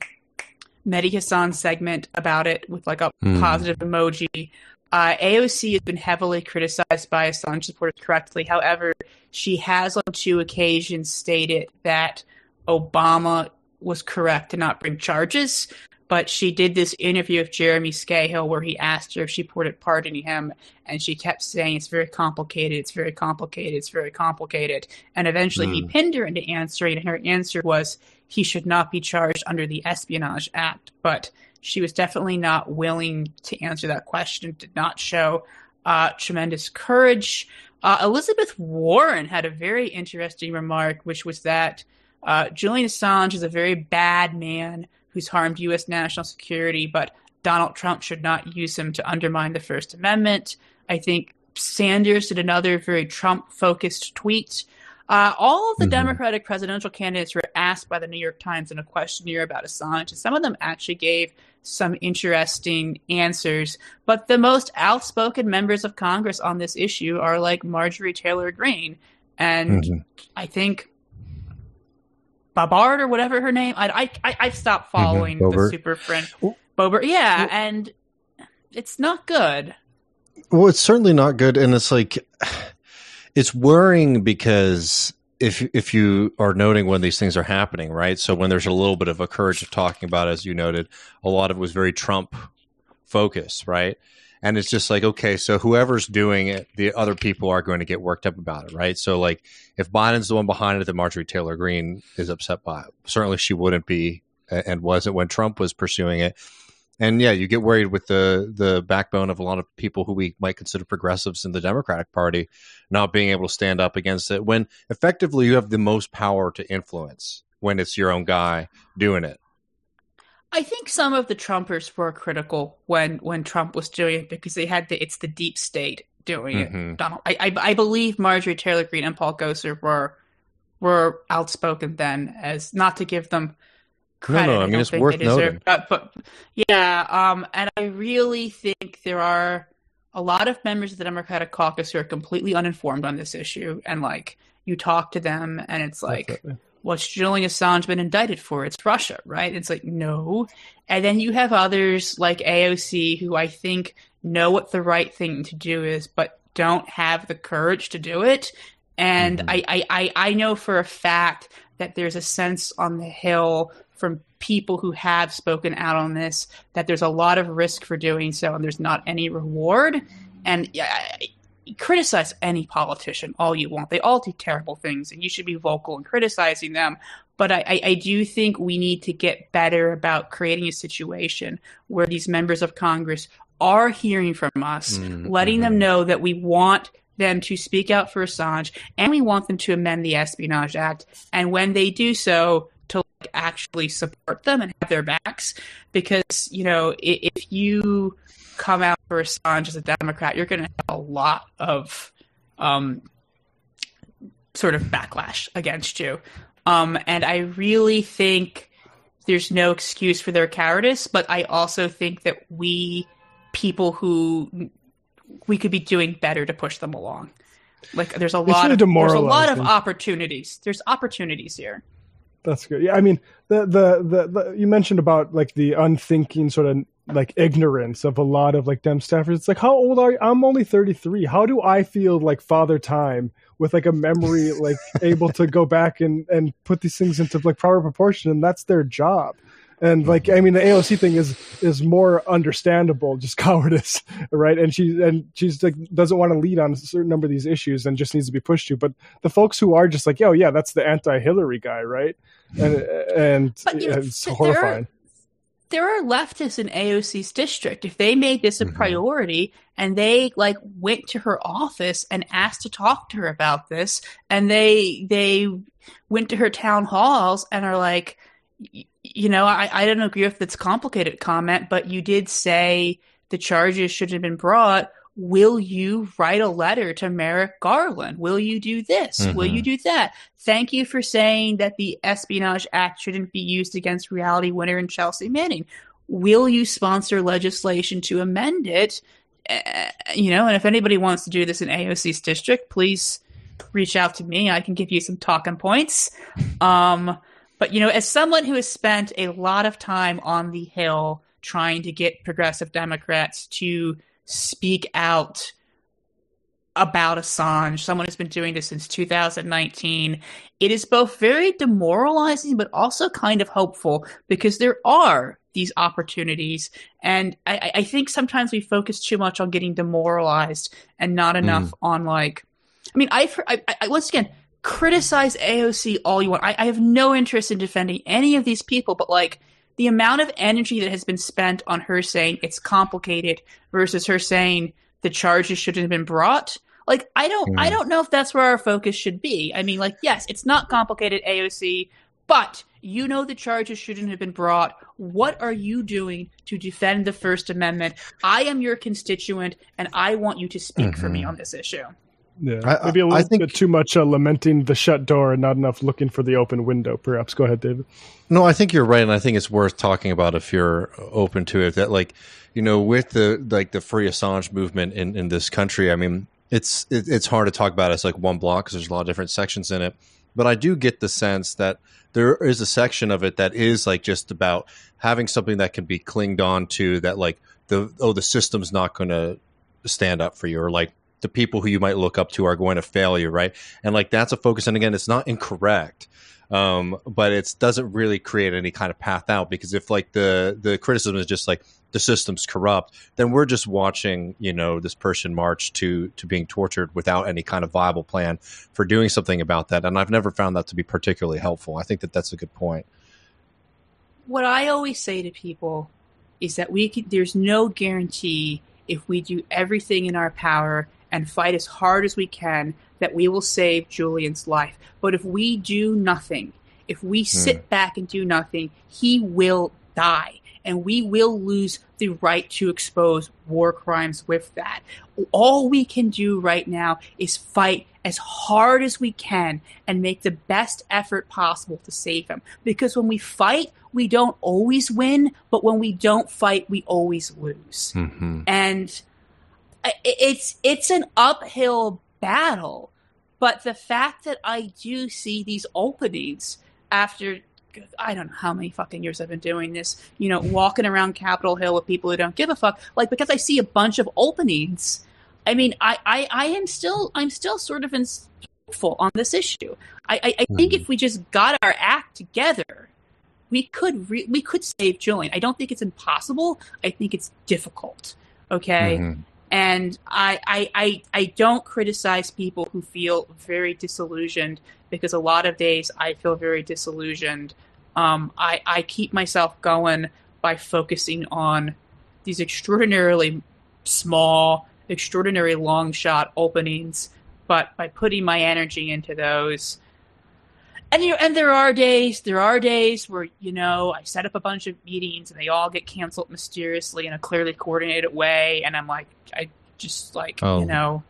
Mehdi Hasan's segment about it with like a mm. positive emoji. Uh, AOC has been heavily criticized by Assange supporters correctly. However, she has on two occasions stated that Obama was correct to not bring charges. But she did this interview with Jeremy Scahill where he asked her if she supported pardoning him, and she kept saying it's very complicated, it's very complicated, it's very complicated. And eventually mm. he hmm. pinned her into answering, and her answer was he should not be charged under the Espionage Act. But she was definitely not willing to answer that question, did not show uh, tremendous courage. Uh, Elizabeth Warren had a very interesting remark, which was that uh, Julian Assange is a very bad man who's harmed U.S. national security, but Donald Trump should not use him to undermine the First Amendment. I think Sanders did another very Trump focused tweet uh, all of the mm-hmm. Democratic presidential candidates were asked by the New York Times in a questionnaire about Assange, and some of them actually gave some interesting answers. But the most outspoken members of Congress on this issue are like Marjorie Taylor Greene, and mm-hmm. I think Babard or whatever her name. I I I stopped mm-hmm. following mm-hmm. the super friend Boebert. Yeah, well, and it's not good. Well, it's certainly not good, and it's like it's worrying because if if you are noting when these things are happening, right? So when there's a little bit of a courage of talking about, as you noted, a lot of it was very Trump focused, right? And it's just like, okay, so whoever's doing it, the other people are going to get worked up about it, right? So like, if Biden's the one behind it, that Marjorie Taylor Greene is upset by it. Certainly, she wouldn't be and wasn't when Trump was pursuing it and yeah, you get worried with the the backbone of a lot of people who we might consider progressives in the Democratic Party not being able to stand up against it when effectively you have the most power to influence when it's your own guy doing it. I think some of the Trumpers were critical when when Trump was doing it because they had the it's the deep state doing mm-hmm. it. Donald, I, I, I believe Marjorie Taylor Greene and Paul Gosar were were outspoken then as not to give them credit. No, no, I mean I it's worth noting. But, but yeah, um, and I really think there are a lot of members of the Democratic caucus who are completely uninformed on this issue, and like you talk to them, and it's like. Definitely. What's Julian Assange been indicted for? It's Russia, right? It's like, no. And then you have others like AOC who I think know what the right thing to do is, but don't have the courage to do it. And mm-hmm. I, I, I know for a fact that there's a sense on the Hill from people who have spoken out on this that there's a lot of risk for doing so and there's not any reward. And uh, criticize any politician all you want. They all do terrible things and you should be vocal in criticizing them. But I, I, do think we need to get better about creating a situation where these members of Congress are hearing from us, mm-hmm. letting them know that we want them to speak out for Assange and we want them to amend the Espionage Act. And when they do so, to actually support them and have their backs. Because you know, if, if you come out for Assange as a Democrat, you're going to have a lot of um, sort of backlash against you. Um, and I really think there's no excuse for their cowardice, but I also think that we, people who, we could be doing better to push them along. Like there's a lot of there's a lot of opportunities. There's opportunities here. That's good. Yeah, I mean the, the the the you mentioned about like the unthinking sort of like ignorance of a lot of like dem staffers. It's like how old are you? I'm only 33. How do I feel like father time with like a memory like able to go back and and put these things into like proper proportion and that's their job and like i mean the aoc thing is is more understandable just cowardice right? And she and she's like doesn't want to lead on a certain number of these issues and just needs to be pushed to. But the folks who are just like oh yeah that's the anti-hillary guy right? And and it's horrifying. there are leftists in AOC's district. If they made this a mm-hmm. priority and they like went to her office and asked to talk to her about this, and they they went to her town halls and are like, you know, I, I don't agree with this complicated comment, but you did say the charges should have been brought. Will you write a letter to Merrick Garland? Will you do this? Mm-hmm. Will you mm-hmm. do that? Thank you for saying that the Espionage Act shouldn't be used against reality winner and Chelsea Manning. Will you sponsor legislation to amend it? Uh, you know, and if anybody wants to do this in AOC's district, please reach out to me. I can give you some talking points. Um, but you know, as someone who has spent a lot of time on the Hill trying to get progressive Democrats to speak out about Assange, someone who's been doing this since 2019, it is both very demoralizing but also kind of hopeful because there are these opportunities. And I, I think sometimes we focus too much on getting demoralized and not enough mm. on like, I mean, I've heard, I, I, once again, criticize AOC all you want. I, I have no interest in defending any of these people, but like the amount of energy that has been spent on her saying it's complicated versus her saying the charges shouldn't have been brought. Like I don't, mm. I don't know if that's where our focus should be. I mean, like yes, it's not complicated, AOC, but you know the charges shouldn't have been brought. What are you doing to defend the First Amendment? I am your constituent, and I want you to speak mm-hmm. for me mm-hmm. on this issue. Yeah, I, maybe a little I think, bit too much uh, lamenting the shut door and not enough looking for the open window. Perhaps. Go ahead, David. No, I think you're right, and I think it's worth talking about if you're open to it. That like you know, with the like the free Assange movement in in this country, I mean, it's it, it's hard to talk about it as like one block because there's a lot of different sections in it. But I do get the sense that there is a section of it that is like just about having something that can be clinged on to that like the oh the system's not going to stand up for you or like the people who you might look up to are going to fail you, right? And like that's a focus. And again, it's not incorrect, um, but it doesn't really create any kind of path out because if like the the criticism is just like the system's corrupt, then we're just watching you know this person march to to being tortured without any kind of viable plan for doing something about that. And I've never found that to be particularly helpful. I think that that's a good point. What I always say to people is that we can, there's no guarantee if we do everything in our power and fight as hard as we can that we will save Julian's life. But if we do nothing, if we hmm. sit back and do nothing, he will die. And we will lose the right to expose war crimes with that. All we can do right now is fight as hard as we can and make the best effort possible to save him. Because when we fight, we don't always win, but when we don't fight, we always lose. Mm-hmm. And it's it's an uphill battle, but the fact that I do see these openings after I don't know how many fucking years I've been doing this, you know, walking around Capitol Hill with people who don't give a fuck, like because I see a bunch of openings. I mean, I I, I am still I'm still sort of hopeful on this issue. I I, I think if we just got our act together, we could re- we could save Julian. I don't think it's impossible. I think it's difficult. Okay. Mm-hmm. And I, I, I, I don't criticize people who feel very disillusioned because a lot of days I feel very disillusioned. Um, I, I keep myself going by focusing on these extraordinarily small, extraordinary long shot openings, but by putting my energy into those, and you know, and there are days, there are days where you know I set up a bunch of meetings and they all get canceled mysteriously in a clearly coordinated way, and I'm like, I just like Oh. you know,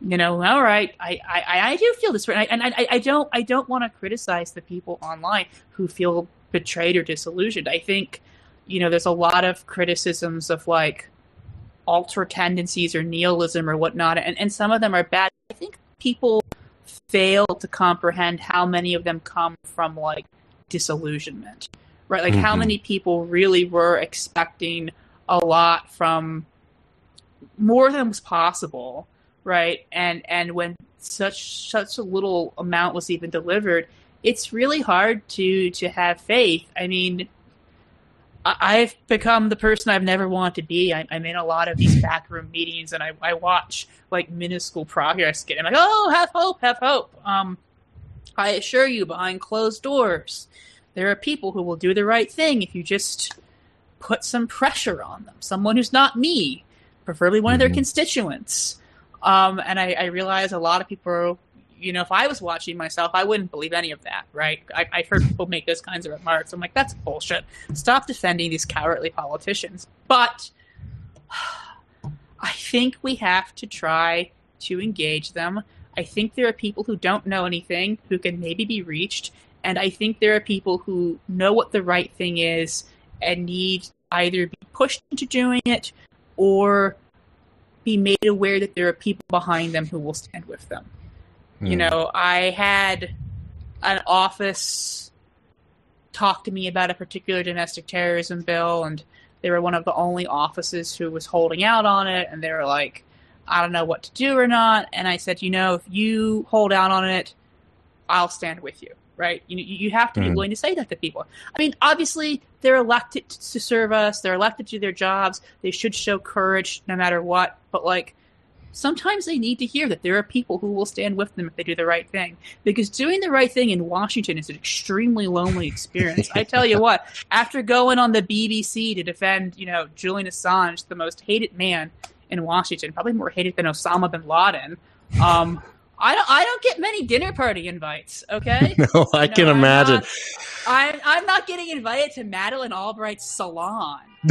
you know, all right, I I, I do feel this way, and I, I I don't I don't want to criticize the people online who feel betrayed or disillusioned. I think you know there's a lot of criticisms of like ultra tendencies or nihilism or whatnot, and, and some of them are bad. I think people fail to comprehend how many of them come from like disillusionment, right? Like how Mhm. many people really were expecting a lot from more than was possible, right? And and when such such a little amount was even delivered, it's really hard to to have faith. I mean, I've become the person I've never wanted to be. I, I'm in a lot of these backroom meetings, and I, I watch like minuscule progress get. I'm like, oh, have hope, have hope. Um, I assure you, behind closed doors, there are people who will do the right thing if you just put some pressure on them. Someone who's not me, preferably one of their constituents. Um, and I, I realize a lot of people, you know, if I was watching myself, I wouldn't believe any of that, right? I, I've heard people make those kinds of remarks. I'm like, that's bullshit. Stop defending these cowardly politicians. But I think we have to try to engage them. I think there are people who don't know anything who can maybe be reached. And I think there are people who know what the right thing is and need either be pushed into doing it or be made aware that there are people behind them who will stand with them. You Hmm. know, I had an office talk to me about a particular domestic terrorism bill, and they were one of the only offices who was holding out on it, and they were like, I don't know what to do or not. And I said, you know, if you hold out on it, I'll stand with you, right? You, you have to be Mhm. willing to say that to people. I mean, obviously, they're elected to serve us, they're elected to do their jobs, they should show courage no matter what, but like, sometimes they need to hear that there are people who will stand with them if they do the right thing. Because doing the right thing in Washington is an extremely lonely experience. I tell you what, after going on the BBC to defend, you know, Julian Assange, the most hated man in Washington, probably more hated than Osama bin Laden, um, I don't, I don't get many dinner party invites. Okay, No, I can imagine. I'm, I'm not getting invited to Madeleine Albright's salon,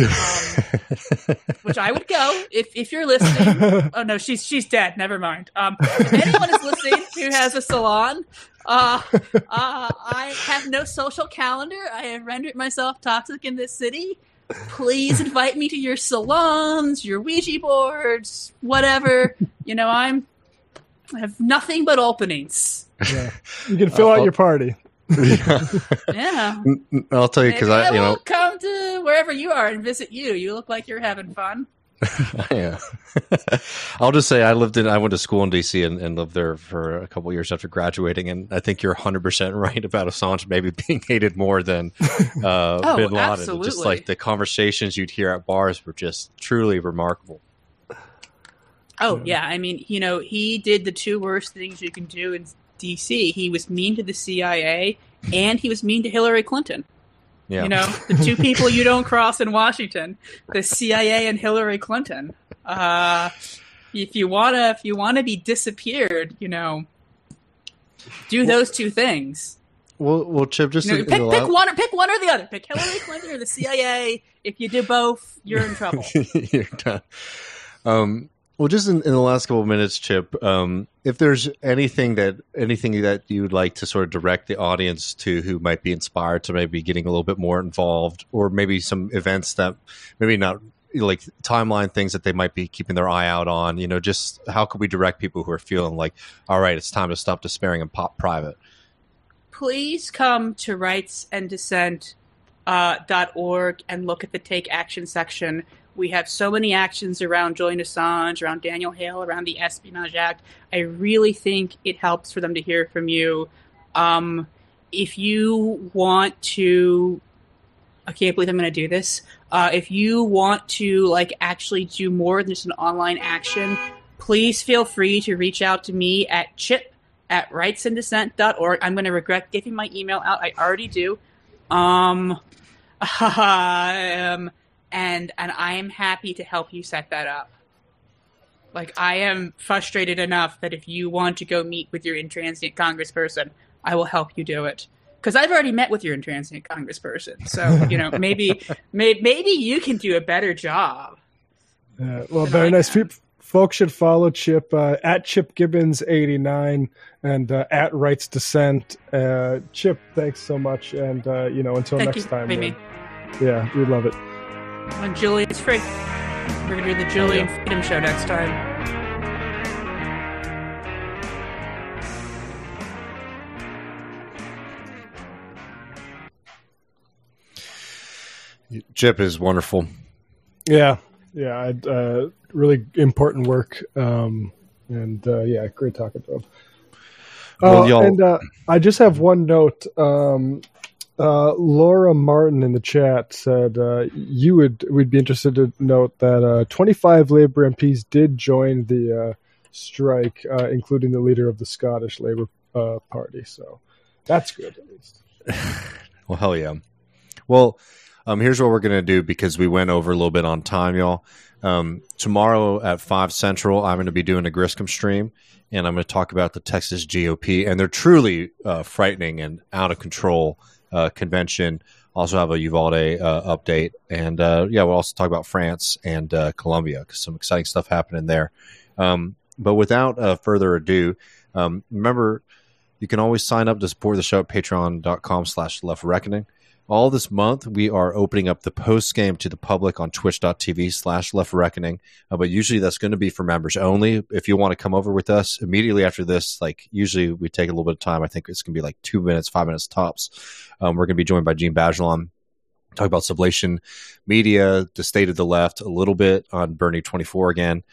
which I would go if, if you're listening. Oh no, she's she's dead. Never mind. Um, if anyone is listening who has a salon, uh, uh, I have no social calendar. I have rendered myself toxic in this city. Please invite me to your salons, your Ouija boards, whatever. You know, I'm I have nothing but openings. Yeah. You can fill out your party. Yeah. I'll tell you because Maybe I, you will know, come to wherever you are and visit you. You look like you're having fun. yeah. I'll just say I lived in, I went to school in DC and, and lived there for a couple years after graduating, and I think you're 100 percent right about Assange maybe being hated more than uh, Oh, Bin Laden. Just like the conversations you'd hear at bars were just truly remarkable. Oh yeah, I mean, you know, he did the two worst things you can do in D.C. He was mean to the CIA, and he was mean to Hillary Clinton. Yeah. You know, the two people you don't cross in Washington, the CIA and Hillary Clinton. Uh, if you wanna, if you wanna be disappeared, you know, do those two things. Well, well, Chip, just You know, pick, pick one or pick one or the other. Pick Hillary Clinton or the CIA. If you do both, you're in trouble. You're done. Um, well, just in, in the last couple of minutes, Chip, um, if there's anything that anything that you would like to sort of direct the audience to, who might be inspired to maybe getting a little bit more involved, or maybe some events that maybe not like timeline things that they might be keeping their eye out on, you know, just how could we direct people who are feeling like, all right, it's time to stop despairing and pop private. please come to rights rightsanddissent.org uh, dot org and look at the Take Action section. We have so many actions around Julian Assange, around Daniel Hale, around the Espionage Act. I really think it helps for them to hear from you. Um, if you want to, I can't believe I'm going to do this. Uh, if you want to like actually do more than just an online action, please feel free to reach out to me at chip at rightsanddissent.org. I'm going to regret giving my email out. I already do. Um, um, and and I am happy to help you set that up. Like I am frustrated enough that if you want to go meet with your intransient congressperson, I will help you do it. Because I've already met with your intransigent congressperson, so you know maybe maybe, maybe you can do a better job. Uh, well, very nice. People, folks should follow Chip uh, at Chip Gibbons eighty nine and uh, at Rights Dissent. Uh, Chip, thanks so much, and uh, you know until Thank next you, time. Yeah, we love it. When Julian's free, we're gonna do the Julian Freedom Show next time. Chip is wonderful. Yeah, yeah, uh, really important work, um, and uh, yeah, great talking to him. Well, Uh, y'all- and uh, I just have one note. Um, uh, Laura Martin in the chat said uh, you would would be interested to note that uh, 25 Labour MPs did join the uh, strike, uh, including the leader of the Scottish Labour uh, Party. So that's good, at least. Well, hell yeah. Well, um, here's what we're going to do because we went over a little bit on time, y'all. Um, tomorrow at 5 Central, I'm going to be doing a Griscom stream, and I'm going to talk about the Texas GOP and they're truly frightening and out of control uh, convention. Also have a Uvalde uh, update. And uh, yeah, we'll also talk about France and uh, Colombia because some exciting stuff happening there. Um, but without uh, further ado, um, remember you can always sign up to support the show at patreon.com slash left reckoning all this month we are opening up the post game to the public on twitch.tv slash left reckoning. Uh, but usually that's going to be for members only. If you want to come over with us immediately after this like usually we take a little bit of time. I think it's going to be like two minutes five minutes tops. Um, we're going to be joined by gene bajelon talk about sublation media the state of the left a little bit on bernie 24 again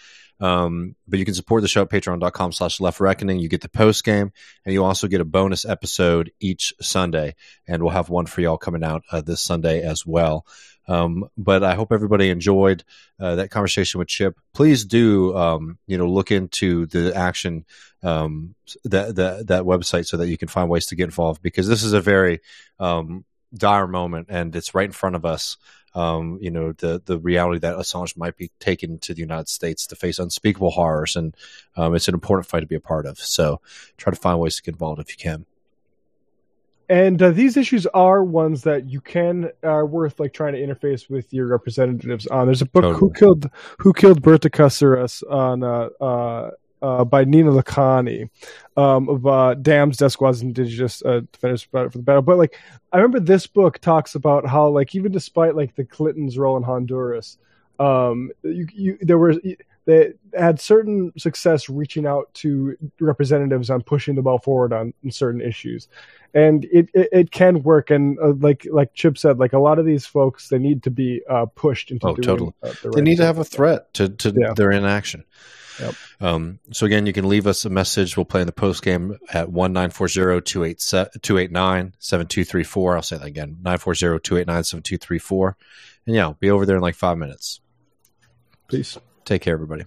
um, but you can support the show at patreon.com slash left reckoning. You get the post game and you also get a bonus episode each Sunday. And we'll have one for y'all coming out uh, this Sunday as well. Um, but I hope everybody enjoyed uh, that conversation with Chip. Please do, um, you know, look into the action, um, that, that, that website so that you can find ways to get involved because this is a very, um, dire moment and it's right in front of us um, you know, the the reality that Assange might be taken to the United States to face unspeakable horrors, and um, it's an important fight to be a part of. So, try to find ways to get involved if you can. And uh, these issues are ones that you can are worth like trying to interface with your representatives on. There's a book Who Killed Who Killed Berta Cáceres on uh, uh, uh, by Nina Lakhani um, of uh, Dams, Death Squads, Indigenous uh, Defenders for the Battle. But like, I remember this book talks about how like even despite like the Clintons' role in Honduras, um, you, you there were they had certain success reaching out to representatives on pushing the ball forward on, on certain issues, and it, it, it can work. And uh, like like Chip said, like a lot of these folks, they need to be uh, pushed into. Oh, doing, totally. Uh, the they right need to have a threat to, to Yeah. their inaction. Yep. Um, so again, you can leave us a message. We'll play in the post game at one nine four zero two eight two eight nine seven two three four. I'll say that again: nine four zero two eight nine seven two three four. And yeah, I'll be over there in like five minutes. Peace. Take care, everybody.